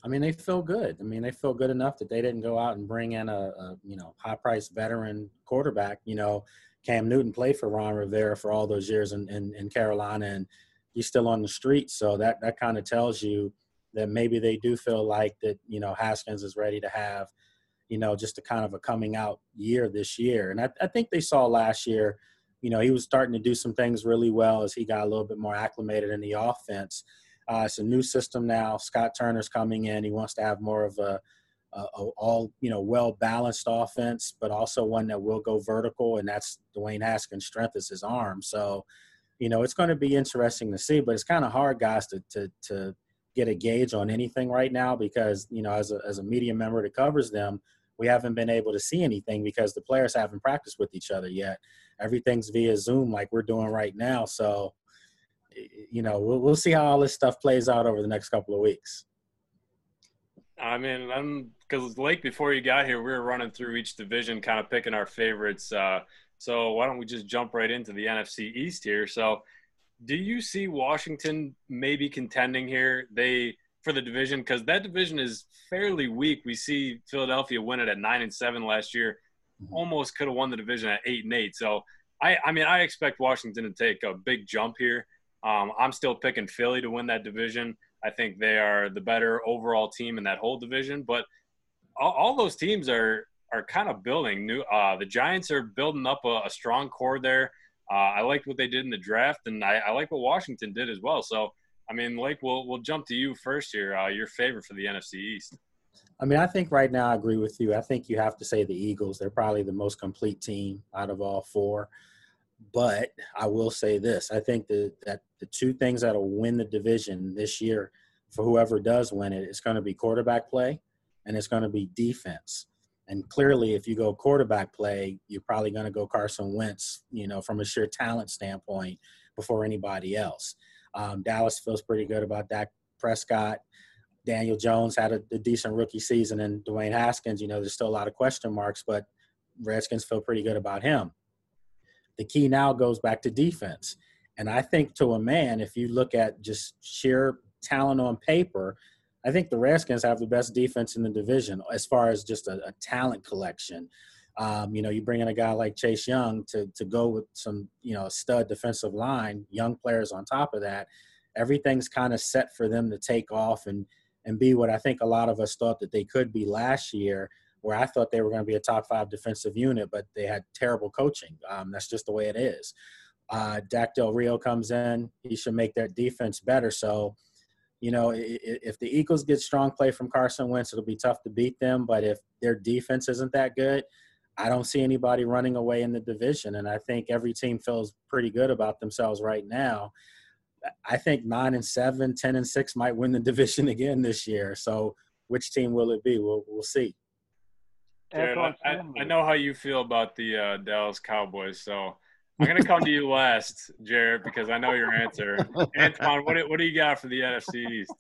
I mean, they feel good. I mean, they feel good enough that they didn't go out and bring in a, a you know high priced veteran quarterback. You know, Cam Newton played for Ron Rivera for all those years in, in, in Carolina, and he's still on the street. So that that kind of tells you that maybe they do feel like that. You know, Haskins is ready to have, you know, just a kind of a coming out year this year. And I, I think they saw last year. You know, he was starting to do some things really well as he got a little bit more acclimated in the offense. Uh, it's a new system now. Scott Turner's coming in. He wants to have more of a, a, a all you know well balanced offense, but also one that will go vertical. And that's Dwayne Haskins' strength is his arm. So, you know, it's going to be interesting to see. But it's kind of hard, guys, to to to get a gauge on anything right now because you know, as a as a media member that covers them, we haven't been able to see anything because the players haven't practiced with each other yet. Everything's via Zoom, like we're doing right now. So you know, we'll, we'll see how all this stuff plays out over the next couple of weeks. I mean, I'm because Lake before you got here, we were running through each division, kind of picking our favorites. Uh, so why don't we just jump right into the NFC East here? So, do you see Washington maybe contending here? They for the division because that division is fairly weak. We see Philadelphia win it at nine and seven last year, Mhm. almost could have won the division at eight and eight. So, I, I mean, I expect Washington to take a big jump here. Um, I'm still picking Philly to win that division. I think they are the better overall team in that whole division. But all, all those teams are are kind of building new. Uh, the Giants are building up a, a strong core there. Uh, I liked what they did in the draft, and I, I, like what Washington did as well. So, I mean, Lake, we'll we'll jump to you first here. Uh, your favorite for the NFC East. I mean, I think right now I agree with you. I think you have to say the Eagles. They're probably the most complete team out of all four. But I will say this: I think that that the two things that'll win the division this year for whoever does win it is going to be quarterback play and it's going to be defense. And clearly, if you go quarterback play, you're probably going to go Carson Wentz, you know, from a sheer talent standpoint before anybody else. Um, Dallas feels pretty good about Dak Prescott. Daniel Jones had a, a, decent rookie season, and Dwayne Haskins, you know, there's still a lot of question marks, but Redskins feel pretty good about him. The key now goes back to defense. And I think to a man, if you look at just sheer talent on paper, I think the Redskins have the best defense in the division as far as just a, a talent collection. Um, you know, you bring in a guy like Chase Young to to go with some, you know, stud defensive line, young players on top of that. Everything's kind of set for them to take off and and be what I think a lot of us thought that they could be last year, where I thought they were going to be a top five defensive unit, but they had terrible coaching. Um, that's just the way it is. Uh, Jack Del Rio comes in, he should make their defense better. So you know, if the Eagles get strong play from Carson Wentz, it'll be tough to beat them. But if their defense isn't that good, I don't see anybody running away in the division. And I think every team feels pretty good about themselves right now. I think nine and seven, 10 and six might win the division again this year. So which team will it be? We'll, we'll see. Jared, I, I, know how you feel about the uh, Dallas Cowboys. So I'm gonna come to you last, Jared, because I know your answer. Antoine, what do, what do you got for the NFC East?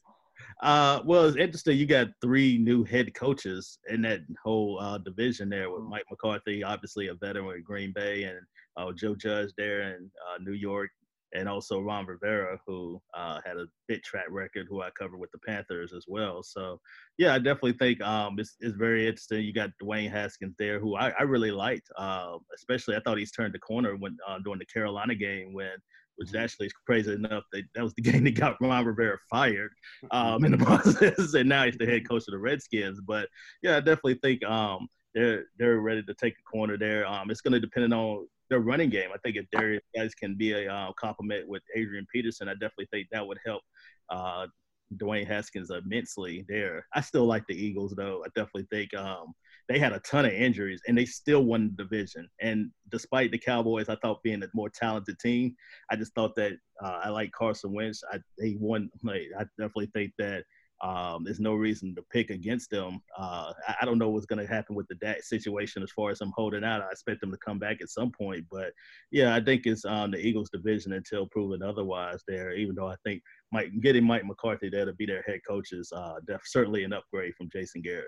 Uh, well, it's interesting. You got three new head coaches in that whole uh, division there with Mike McCarthy, obviously a veteran with Green Bay, and uh, Joe Judge there in uh, New York, and also Ron Rivera, who uh, had a bit track record, who I covered with the Panthers as well. So, yeah, I definitely think um, it's, it's very interesting. You got Dwayne Haskins there, who I, I really liked, uh, especially I thought he's turned the corner when uh, during the Carolina game when. Which actually is crazy enough. That, that was the game that got Ron Rivera fired um, in the process, and now he's the head coach of the Redskins. But yeah, I definitely think um, they're they're ready to take a corner there. Um, it's going to depend on their running game. I think if Derrius Guice can be a uh, complement with Adrian Peterson, I definitely think that would help uh, Dwayne Haskins immensely there. I still like the Eagles though. I definitely think um, they had a ton of injuries and they still won the division. And despite the Cowboys, I thought being a more talented team, I just thought that uh, I like Carson Wentz. I they won. Like, I definitely think that um, there's no reason to pick against them. Uh, I, I, don't know what's going to happen with the Dak situation as far as I'm holding out. I expect them to come back at some point, but yeah, I think it's um, the Eagles' division until proven otherwise. There, even though I think Mike getting Mike McCarthy there to be their head coach is uh, def- certainly an upgrade from Jason Garrett.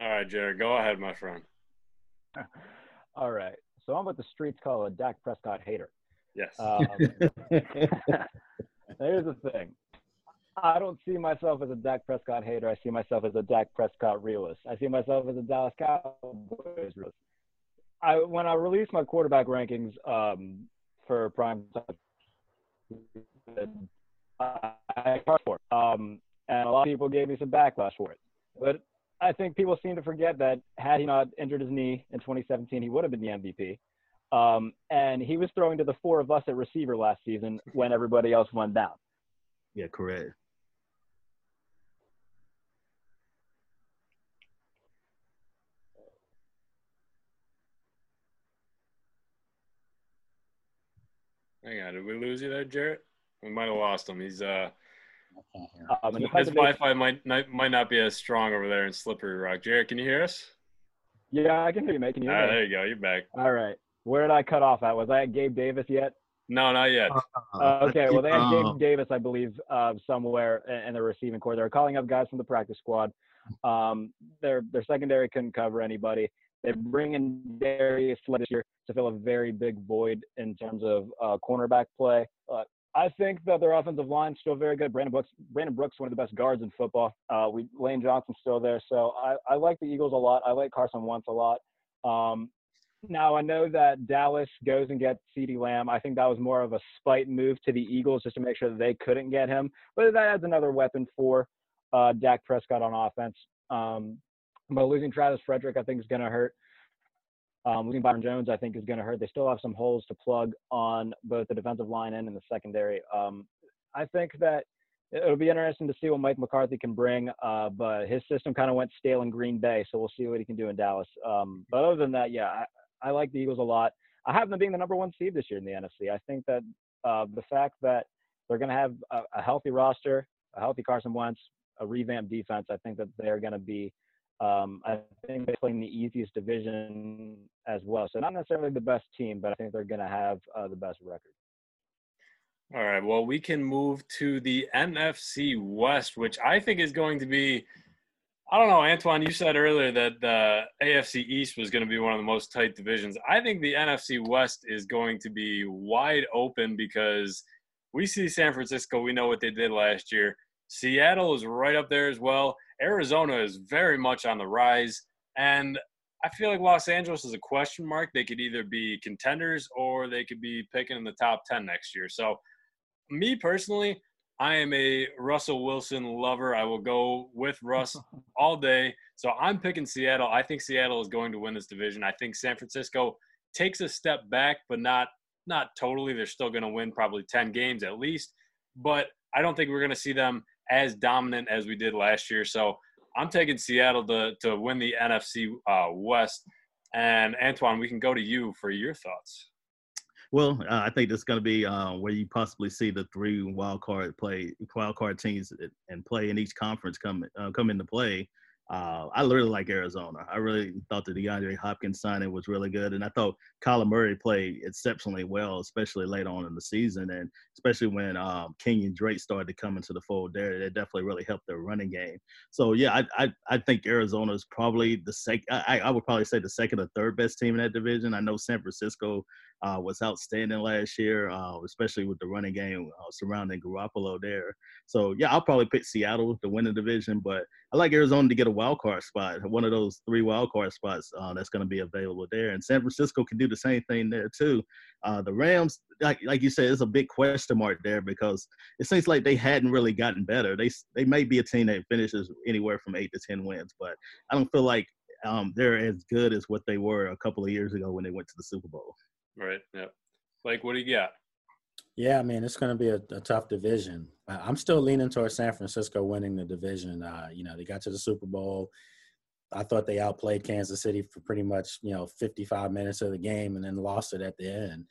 All right, Jared, go ahead, my friend. All right, so I'm what the streets call a Dak Prescott hater. Yes. Um, here's the thing. I don't see myself as a Dak Prescott hater. I see myself as a Dak Prescott realist. I see myself as a Dallas Cowboys realist. I when I released my quarterback rankings um, for prime time, I um, and a lot of people gave me some backlash for it. But I think people seem to forget that had he not injured his knee in 2017, he would have been the MVP. Um, and he was throwing to the four of us at receiver last season when everybody else went down. Yeah, correct. Hang on, did we lose you there, Jarrett? We might have lost him. He's uh, um, his Wi-Fi might not, might not be as strong over there in Slippery Rock. Jarrett, can you hear us? Yeah, I can hear you, mate. Can you All hear right, there you go. You're back. All right. Where did I cut off at? Was I at Gabe Davis yet? No, not yet. Uh, okay, well, they had Gabe Davis, I believe, uh, somewhere in the receiving corps. They're calling up guys from the practice squad. Um, their their secondary couldn't cover anybody. They bring in Darius this year to fill a very big void in terms of uh, cornerback play. Uh, I think that their offensive line is still very good. Brandon Brooks, Brandon Brooks, one of the best guards in football. Uh, we Lane Johnson's still there, so I, I like the Eagles a lot. I like Carson Wentz a lot. Um, now I know that Dallas goes and gets CeeDee Lamb. I think that was more of a spite move to the Eagles just to make sure that they couldn't get him. But that adds another weapon for uh, Dak Prescott on offense. Um, but losing Travis Frederick, I think, is going to hurt. Um, losing Byron Jones, I think, is going to hurt. They still have some holes to plug on both the defensive line and in the secondary. Um, I think that it'll be interesting to see what Mike McCarthy can bring. Uh, but his system kind of went stale in Green Bay, so we'll see what he can do in Dallas. Um, but other than that, yeah, I, I, like the Eagles a lot. I have them being the number one seed this year in the NFC. I think that uh, the fact that they're going to have a, a, healthy roster, a healthy Carson Wentz, a revamped defense, I think that they're going to be. Um, I think they're playing the easiest division as well. So not necessarily the best team, but I think they're going to have uh, the best record. All right. Well, we can move to the NFC West, which I think is going to be. I don't know, Antoine. You said earlier that the AFC East was going to be one of the most tight divisions. I think the NFC West is going to be wide open because we see San Francisco. We know what they did last year. Seattle is right up there as well. Arizona is very much on the rise. And I feel like Los Angeles is a question mark. They could either be contenders or they could be picking in the top 10 next year. So me personally, I am a Russell Wilson lover. I will go with Russ all day. So I'm picking Seattle. I think Seattle is going to win this division. I think San Francisco takes a step back, but not not totally. They're still going to win probably 10 games at least, but I don't think we're going to see them as dominant as we did last year. So I'm taking Seattle to to win the NFC uh, West. And Antoine, we can go to you for your thoughts. Well, uh, I think that's going to be uh, where you possibly see the three wild card play wild card teams and play in each conference come uh, come into play. Uh, I really like Arizona. I really thought the DeAndre Hopkins signing was really good, and I thought Kyler Murray played exceptionally well, especially late on in the season, and especially when um, Kenyan Drake started to come into the fold there. It definitely really helped their running game. So yeah, I I, I think Arizona is probably the second. I, I would probably say the second or third best team in that division. I know San Francisco uh, was outstanding last year, uh, especially with the running game uh, surrounding Garoppolo there. So yeah, I'll probably pick Seattle to win the division, but I like Arizona to get a wild card spot, one of those three wild card spots uh, that's going to be available there. And San Francisco can do the same thing there too. Uh, the Rams, like like you said, it's a big question mark there because it seems like they hadn't really gotten better. They they may be a team that finishes anywhere from eight to ten wins, but I don't feel like um, they're as good as what they were a couple of years ago when they went to the Super Bowl. Right. Yeah. Like, what do you got? Yeah, I mean, it's going to be a, a, tough division. I'm still leaning towards San Francisco winning the division. Uh, you know, they got to the Super Bowl. I thought they outplayed Kansas City for pretty much, you know, 55 minutes of the game and then lost it at the end.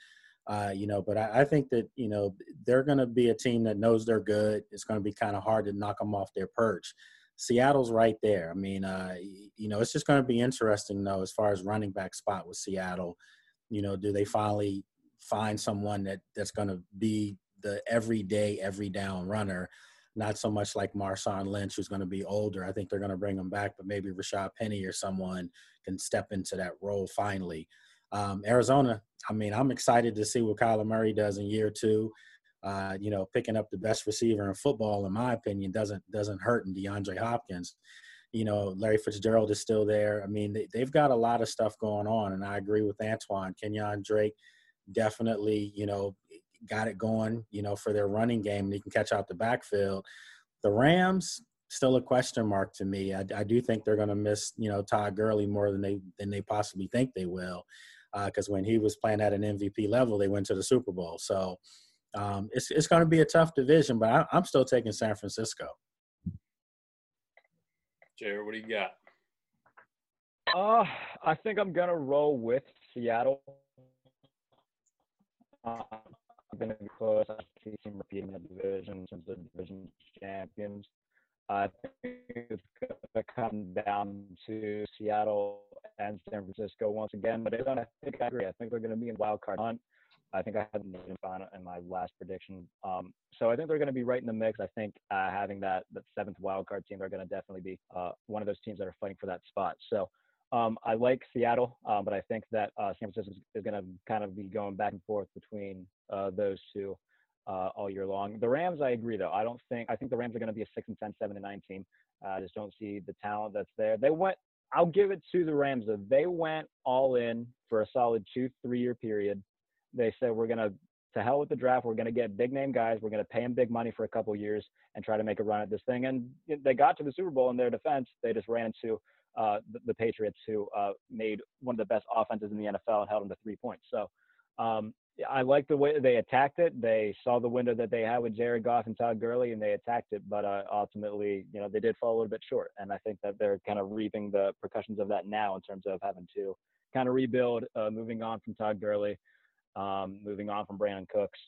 Uh, you know, but I, I, think that, you know, they're going to be a team that knows they're good. It's going to be kind of hard to knock them off their perch. Seattle's right there. I mean, uh, you know, it's just going to be interesting, though, as far as running back spot with Seattle. You know, do they finally find someone that that's going to be the everyday, every down runner? Not so much like Marshawn Lynch, who's going to be older. I think they're going to bring him back, but maybe Rashaad Penny or someone can step into that role finally. Um, Arizona, I mean, I'm excited to see what Kyler Murray does in year two. Uh, you know, picking up the best receiver in football, in my opinion, doesn't doesn't hurt in DeAndre Hopkins you know, Larry Fitzgerald is still there. I mean, they, have got a lot of stuff going on, and I agree with Antoine. Kenyan Drake definitely, you know, got it going, you know, for their running game, and he can catch out the backfield. The Rams still a question mark to me. I, I do think they're going to miss, you know, Todd Gurley more than they than they possibly think they will, because uh, when he was playing at an MVP level, they went to the Super Bowl. So um, it's it's going to be a tough division, but I, I'm still taking San Francisco. Jared, what do you got? Uh, I think I'm gonna roll with Seattle. Uh, I'm gonna be close. I see team repeating the division since the division champions. I think it's gonna come down to Seattle and San Francisco once again. But I don't I think I agree. I think they're gonna be in wild card hunt. I think I had in my last prediction. Um, so I think they're going to be right in the mix. I think uh, having that that seventh wild card team, they're going to definitely be uh, one of those teams that are fighting for that spot. So um, I like Seattle, um, but I think that uh, San Francisco is going to kind of be going back and forth between uh, those two uh, all year long. The Rams, I agree though. I don't think I think the Rams are going to be a six and 10, 7 and nine team. I just don't see the talent that's there. They went I'll give it to the Rams. though. They went all in for a solid two, three year period. They said we're gonna to hell with the draft. We're gonna get big name guys. We're gonna pay them big money for a couple years and try to make a run at this thing. And they got to the Super Bowl in their defense. They just ran into uh, the, the, Patriots, who uh, made one of the best offenses in the NFL and held them to three points. So um, I like the way they attacked it. They saw the window that they had with Jared Goff and Todd Gurley, and they attacked it. But uh, ultimately, you know, they did fall a little bit short. And I think that they're kind of reaping the repercussions of that now in terms of having to kind of rebuild, uh, moving on from Todd Gurley, um, moving on from Brandin Cooks.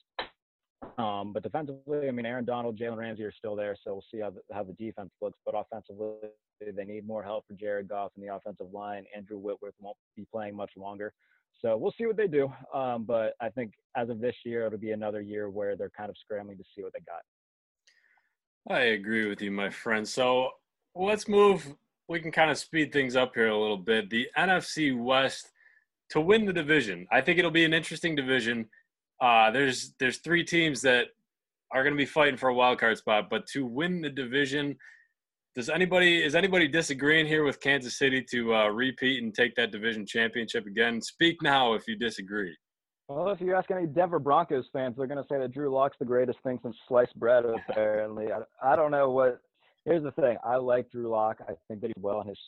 Um, but defensively, I mean, Aaron Donald, Jalen Ramsey are still there, so we'll see how the, how the defense looks. But offensively, they need more help for Jared Goff in the offensive line. Andrew Whitworth won't be playing much longer. So we'll see what they do. Um, but I think as of this year, it'll be another year where they're kind of scrambling to see what they got. I agree with you, my friend. So let's move. We can kind of speed things up here a little bit. The NFC West to win the division. I think it'll be an interesting division. Uh, there's there's three teams that are going to be fighting for a wild card spot, but to win the division, does anybody is anybody disagreeing here with Kansas City to uh, repeat and take that division championship again? Speak now if you disagree. Well, if you ask any Denver Broncos fans, they're going to say that Drew Lock's the greatest thing since sliced bread. Apparently, I, I don't know what. Here's the thing: I like Drew Lock. I think that he's well in his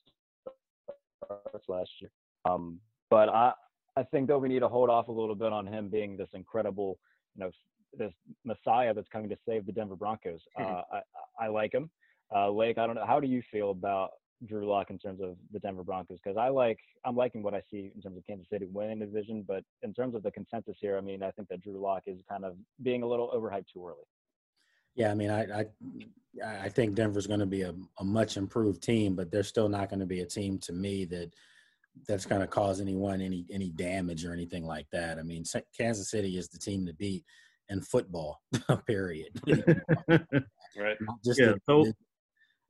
starts last year. Um, but I I think that we need to hold off a little bit on him being this incredible, you know, this messiah that's coming to save the Denver Broncos. Uh, I I like him. Uh, Lake, I don't know. How do you feel about Drew Lock in terms of the Denver Broncos? Because I like, I'm liking what I see in terms of Kansas City winning the division, but in terms of the consensus here, I mean, I think that Drew Lock is kind of being a little overhyped too early. Yeah, I mean, I I, I think Denver's going to be a, a much improved team, but they're still not going to be a team to me that that's going to cause anyone any any damage or anything like that. I mean, Kansas City is the team to beat in football. period. right. Just yeah. The, so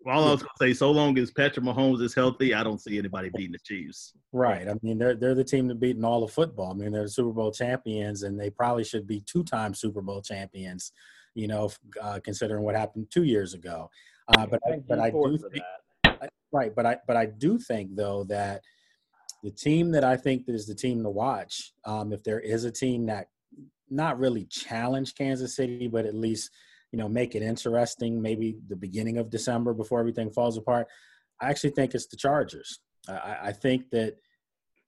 all I was gonna say, so long as Patrick Mahomes is healthy, I don't see anybody beating the Chiefs. Right. I mean, they're they're the team to beat in all of football. I mean, they're the Super Bowl champions, and they probably should be two-time Super Bowl champions. You know, uh, considering what happened two years ago. Uh, but I, but I do think, I, right. But I but I do think though that the team that I think is the team to watch, um, if there is a team that not really challenge Kansas City, but at least you know, make it interesting, maybe the beginning of December before everything falls apart. I actually think it's the Chargers. I, I think that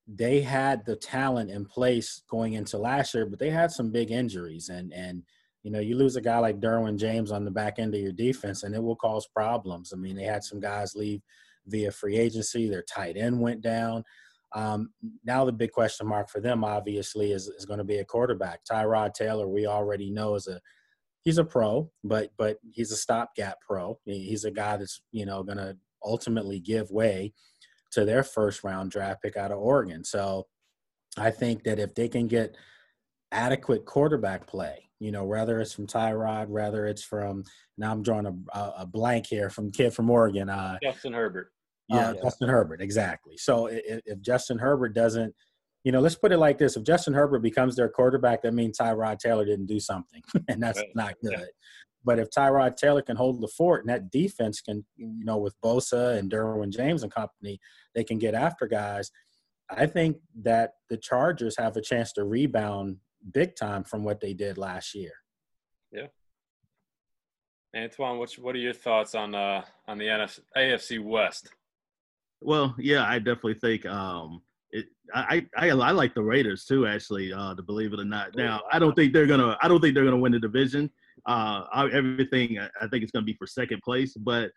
they had the talent in place going into last year, but they had some big injuries. And, and you know, you lose a guy like Derwin James on the back end of your defense, and it will cause problems. I mean, they had some guys leave via free agency, their tight end went down. Um, now the big question mark for them, obviously, is, is going to be a quarterback. Tyrod Taylor, we already know is a he's a pro, but but he's a stopgap pro. He's a guy that's you know going to ultimately give way to their first round draft pick out of Oregon. So I think that if they can get adequate quarterback play, you know, whether it's from Tyrod, whether it's from now I'm drawing a, a blank here from kid from Oregon, uh, Justin Herbert. Yeah, uh, Justin Herbert, exactly. So if, if Justin Herbert doesn't you know, let's put it like this: if Justin Herbert becomes their quarterback, that means Tyrod Taylor didn't do something, and that's right. not good. Yeah. But if Tyrod Taylor can hold the fort and that defense can, you know, with Bosa and Derwin James and company, they can get after guys. I think that the Chargers have a chance to rebound big time from what they did last year. Yeah. Antoine, what's what are your thoughts on uh on the NFC, AFC West? Well, yeah, I definitely think um it, I, I I like the Raiders too, actually. Uh, to believe it or not. Oh, now, I don't think they're gonna. I don't think they're gonna win the division. Uh, I, everything I think it's gonna be for second place, but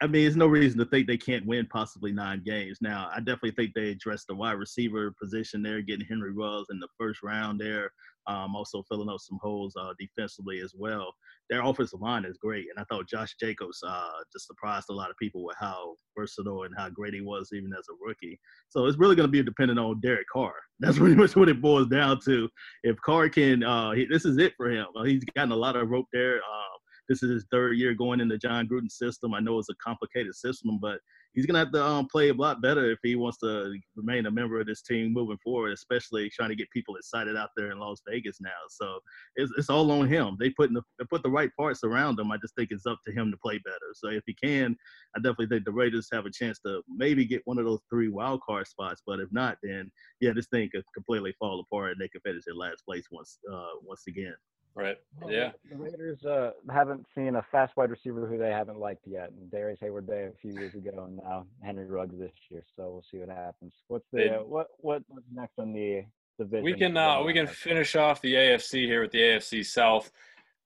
I, mean, there's no reason to think they can't win possibly nine games. Now, I definitely think they addressed the wide receiver position there, getting Henry Ruggs in the first round there. Um, also filling up some holes uh, defensively as well. Their offensive line is great, and I thought Josh Jacobs uh, just surprised a lot of people with how versatile and how great he was even as a rookie. So it's really going to be dependent on Derek Carr. That's pretty much what it boils down to. If Carr can, uh, he, this is it for him. Uh, he's gotten a lot of rope there. Uh, this is his third year going in the Jon Gruden system. I know it's a complicated system, but he's gonna have to um, play a lot better if he wants to remain a member of this team moving forward, especially trying to get people excited out there in Las Vegas now. So it's, it's all on him. They put the, they put the right parts around him. I just think it's up to him to play better. So if he can, I definitely think the Raiders have a chance to maybe get one of those three wild card spots. But if not, then yeah, this thing could completely fall apart and they could finish in last place once uh, once again. Right. Well, Yeah. The Raiders uh, haven't seen a fast wide receiver who they haven't liked yet. And Darrius Heyward-Bey a few years ago, and now Henry Ruggs this year. So we'll see what happens. What's the They- uh, what what what's next on the division? We can uh, we can finish off the AFC here with the AFC South.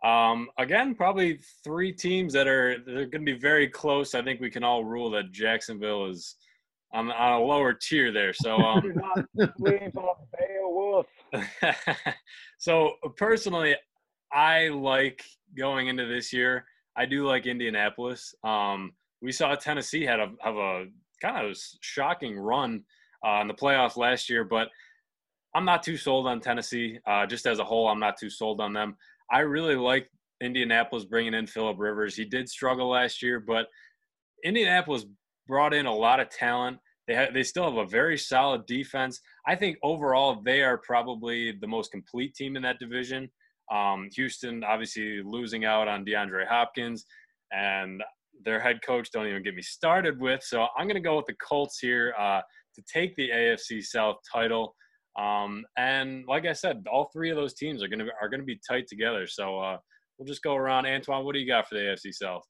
Um, again, probably three teams that are they're going to be very close. I think we can all rule that Jacksonville is on, on a lower tier there. So um, Do not sleep on Beowulf. so personally, I like going into this year. I do like Indianapolis. Um, we saw Tennessee had a have a kind of shocking run uh, in the playoffs last year, but I'm not too sold on Tennessee. Uh, just as a whole, I'm not too sold on them. I really like Indianapolis bringing in Philip Rivers. He did struggle last year, but Indianapolis brought in a lot of talent. They they still have a very solid defense. I think overall they are probably the most complete team in that division. Um, Houston obviously losing out on DeAndre Hopkins, and their head coach don't even get me started with. So I'm going to go with the Colts here uh, to take the AFC South title. Um, and like I said, all three of those teams are going to are going to be tight together. So uh, we'll just go around. Antoine, what do you got for the AFC South?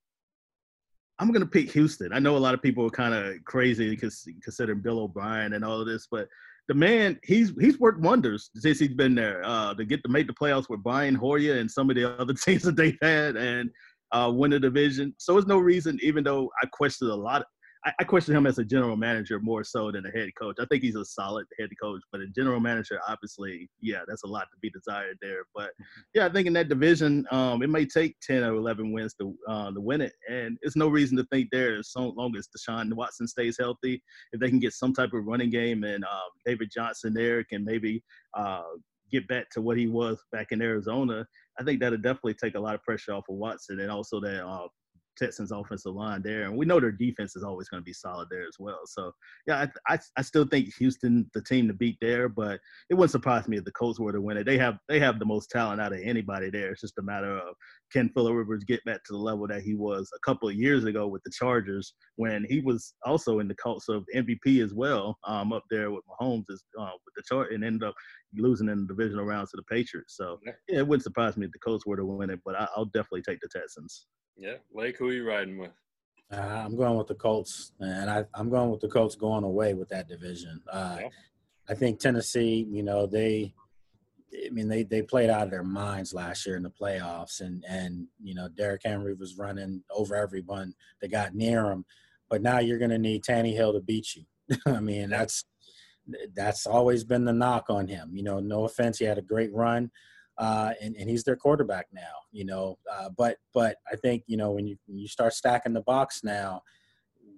I'm gonna pick Houston. I know a lot of people are kind of crazy because considering Bill O'Brien and all of this, but the man he's he's worked wonders since he's been there. Uh, to get to make the playoffs with Brian Hoyer and some of the other teams that they've had and uh, win the division. So there's no reason, even though I questioned a lot. I, I question him as a general manager more so than a head coach. I think he's a solid head coach, but a general manager, obviously, yeah, that's a lot to be desired there. But yeah, I think in that division, um, it may take ten or eleven wins to uh, to win it, and it's no reason to think there as so long as Deshaun Watson stays healthy. If they can get some type of running game and um, David Johnson there can maybe uh, get back to what he was back in Arizona, I think that'll definitely take a lot of pressure off of Watson and also that uh, Texans offensive line there, and we know their defense is always going to be solid there as well. So yeah, I, I, I still think Houston the team to beat there, but it wouldn't surprise me if the Colts were to win it. They have they have the most talent out of anybody there. It's just a matter of can Phillip Rivers get back to the level that he was a couple of years ago with the Chargers when he was also in the cults of MVP as well, um, up there with Mahomes is uh, with the chart and ended up losing in the divisional rounds to the Patriots. So Yeah. yeah, it wouldn't surprise me if the Colts were to win it, but I, I'll definitely take the Texans. Yeah, Lake, who are you riding with? Uh, I'm going with the Colts, and I, I'm going with the Colts going away with that division. Uh, Yeah. I think Tennessee, you know, they, I mean, they they played out of their minds last year in the playoffs, and and you know, Derrick Henry was running over everyone that got near him, but now you're going to need Tannehill to beat you. I mean, that's that's always been the knock on him. You know, no offense, he had a great run, uh, and and he's their quarterback now. You know, uh, but but I think you know when you when you start stacking the box now,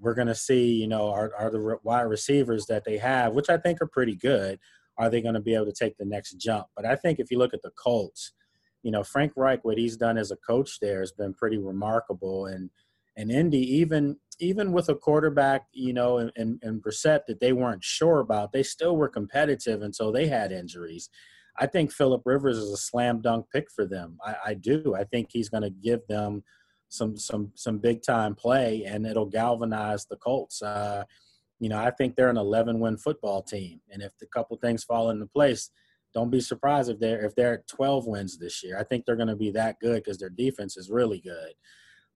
we're going to see you know are are the wide receivers that they have, which I think are pretty good, are they going to be able to take the next jump? But I think if you look at the Colts, you know Frank Reich, what he's done as a coach there has been pretty remarkable, and and Indy even even with a quarterback, you know, and, and, and Brissett that they weren't sure about, they still were competitive until they had injuries. I think Philip Rivers is a slam dunk pick for them. I, I do. I think he's going to give them some some some big time play, and it'll galvanize the Colts. Uh, you know, I think they're an 11 win football team, and if a couple things fall into place, don't be surprised if they're if they're at 12 wins this year. I think they're going to be that good because their defense is really good.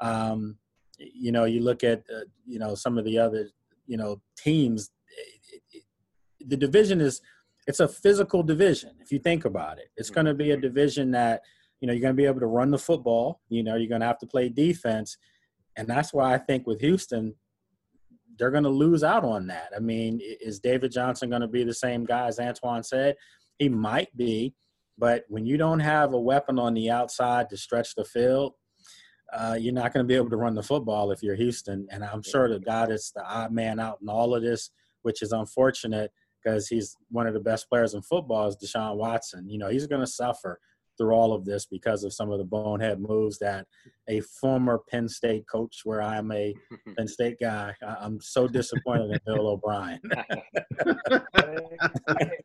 Um, you know, you look at uh, you know some of the other you know teams. It, it, the division is it's a physical division if you think about it. It's going to be a division that you know you're going to be able to run the football. You know, you're going to have to play defense, and that's why I think with Houston. They're going to lose out on that. I mean, is David Johnson going to be the same guy as Antoine said? He might be, but when you don't have a weapon on the outside to stretch the field, uh, you're not going to be able to run the football if you're Houston. And I'm sure the guy that's the odd man out in all of this, which is unfortunate because he's one of the best players in football, is Deshaun Watson. You know, he's going to suffer through all of this because of some of the bonehead moves that a former Penn State coach, where I'm a Penn State guy, I, am so disappointed in Bill O'Brien. I,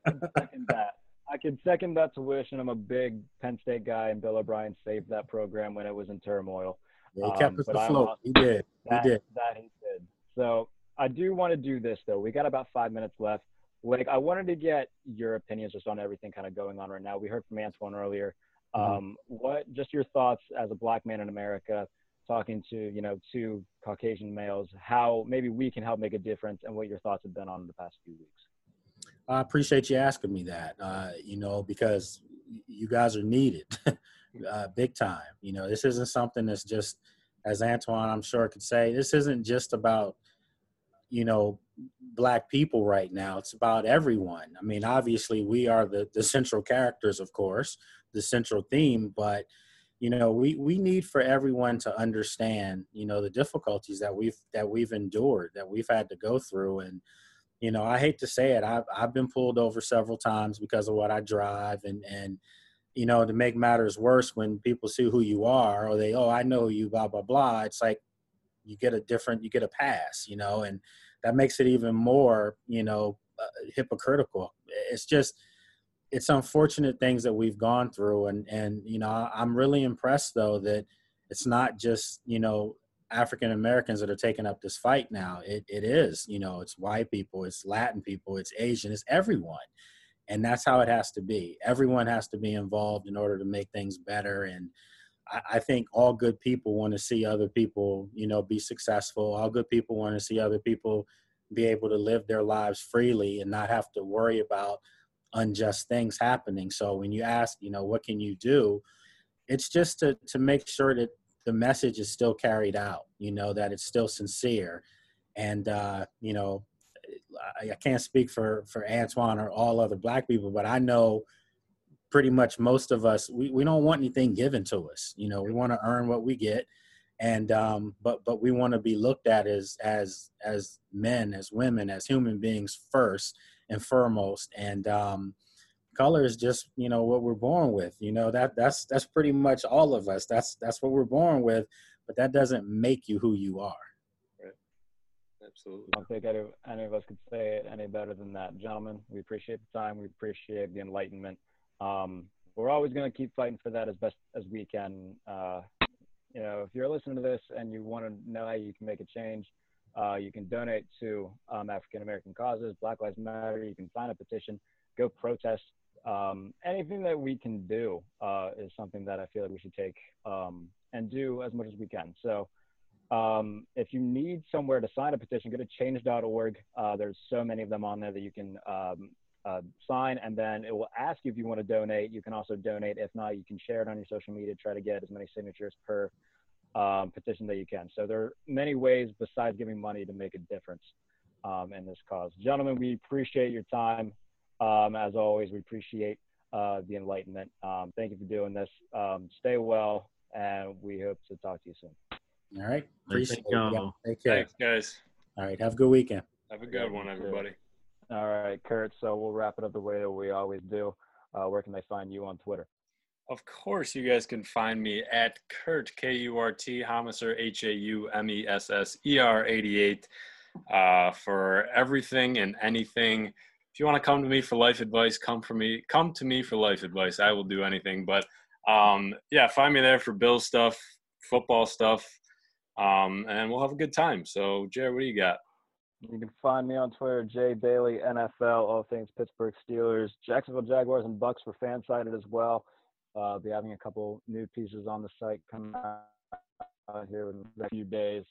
can second that. I can second that tuition. I'm a big Penn State guy, and Bill O'Brien saved that program when it was in turmoil. Yeah, he kept um, us afloat. He did. That, he did. That he did. So I do want to do this though. We got about five minutes left. Like I wanted to get your opinions just on everything kind of going on right now. We heard from Antoine earlier. Mm-hmm. Um, what just your thoughts as a black man in America, talking to you know two Caucasian males, how maybe we can help make a difference, and what your thoughts have been on the past few weeks. I appreciate you asking me that. Uh, you know because you guys are needed, uh, big time. You know this isn't something that's just as Antoine I'm sure could say. This isn't just about you know black people right now it's about everyone. I mean obviously we are the the central characters of course the central theme but you know we we need for everyone to understand you know the difficulties that we've that we've endured that we've had to go through. And you know i hate to say it i've i've been pulled over several times because of what i drive and and you know to make matters worse when people see who you are or they oh i know you blah blah blah. It's like you get a different you get a pass you know and that makes it even more you know uh, hypocritical. It's just it's unfortunate things that we've gone through and and you know i'm really impressed though that it's not just you know african americans that are taking up this fight now. It, it is you know it's white people it's latin people it's asian it's everyone. And that's how it has to be. Everyone has to be involved in order to make things better and I, think all good people want to see other people, you know, be successful. All good people want to see other people be able to live their lives freely and not have to worry about unjust things happening. So when you ask, you know, what can you do? It's just to to make sure that the message is still carried out, you know, that it's still sincere. And uh, you know, I, I can't speak for for Antoine or all other black people, but I know pretty much most of us we, we don't want anything given to us you know we want to earn what we get. And um but but we want to be looked at as as as men as women as human beings first and foremost. And um color is just you know what we're born with you know that that's that's pretty much all of us. That's that's what we're born with but that doesn't make you who you are. Right. Absolutely. I don't think any, any of us could say it any better than that. Gentlemen we appreciate the time. We appreciate the enlightenment um, we're always going to keep fighting for that as best as we can. Uh, you know, if you're listening to this and you want to know how you can make a change, uh, you can donate to um, African American causes, Black Lives Matter. You can sign a petition, go protest. Um, anything that we can do uh, is something that I feel like we should take um, and do as much as we can. So, um, if you need somewhere to sign a petition, go to change.org. Uh, there's so many of them on there that you can um, uh, sign, and then it will ask you if you want to donate. You can also donate. If not, you can share it on your social media. Try to get as many signatures per um, petition that you can. So there are many ways besides giving money to make a difference um, in this cause. Gentlemen, we appreciate your time. Um, as always, we appreciate uh, the enlightenment. Um, thank you for doing this. Um, stay well, and we hope to talk to you soon. All right. Appreciate it. Yeah, take care. Thanks, guys. All right. Have a good weekend. Have a good one, everybody. All right, Kurt. So we'll wrap it up the way that we always do. Uh, where can they find you on Twitter? Of course, you guys can find me at Kurt K U R T Haumesser H A U M E S S E R 88 uh, for everything and anything. If you want to come to me for life advice, come for me. Come to me for life advice. I will do anything. But um, yeah, find me there for Bill stuff, football stuff, um, and we'll have a good time. So, Jared, what do you got? You can find me on Twitter, Jay Bailey NFL, all things Pittsburgh Steelers, Jacksonville Jaguars, and Bucks for FanSided as well. Uh, I'll be having a couple new pieces on the site coming out here in a few days.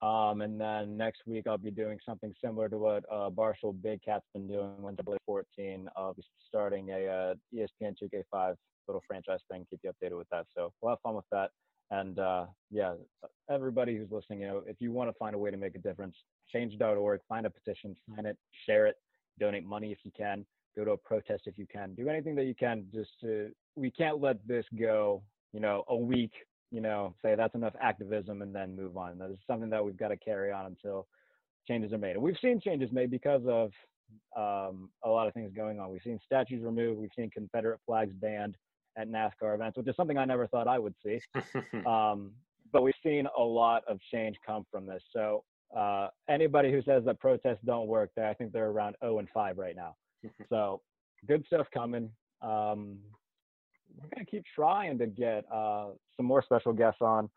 Um, and then next week I'll be doing something similar to what uh, Barstool Big Cat's been doing when AA14. I'll be starting a uh, ESPN 2K5 little franchise thing, keep you updated with that. So we'll have fun with that. And uh, yeah, everybody who's listening, you know, if you want to find a way to make a difference, change.org, find a petition, sign it, share it, donate money if you can, go to a protest if you can, do anything that you can. Just to, we can't let this go, you know, a week, you know, say that's enough activism and then move on. That is something that we've got to carry on until changes are made. And we've seen changes made because of um, a lot of things going on. We've seen statues removed, we've seen Confederate flags banned at NASCAR events, which is something I never thought I would see. um, but we've seen a lot of change come from this. So uh, anybody who says that protests don't work, I think they're around 0 and 5 right now. so good stuff coming. Um, we're gonna keep trying to get uh, some more special guests on.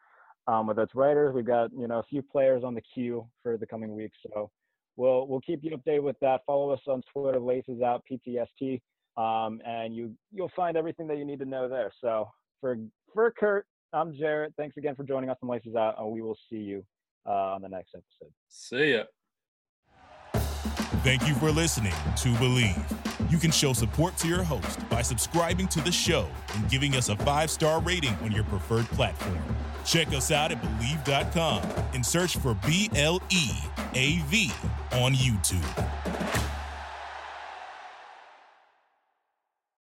Um, whether it's writers, we've got you know a few players on the queue for the coming weeks. So we'll we'll keep you updated with that. Follow us on Twitter, Laces Out PTST, um, and you you'll find everything that you need to know there. So for for Kurt, I'm Jarrett. Thanks again for joining us on Laces Out, and we will see you uh, on the next episode. See ya. Thank you for listening to Bleav. You can show support to your host by subscribing to the show and giving us a five star rating on your preferred platform. Check us out at Bleav.com and search for B L E A V on YouTube.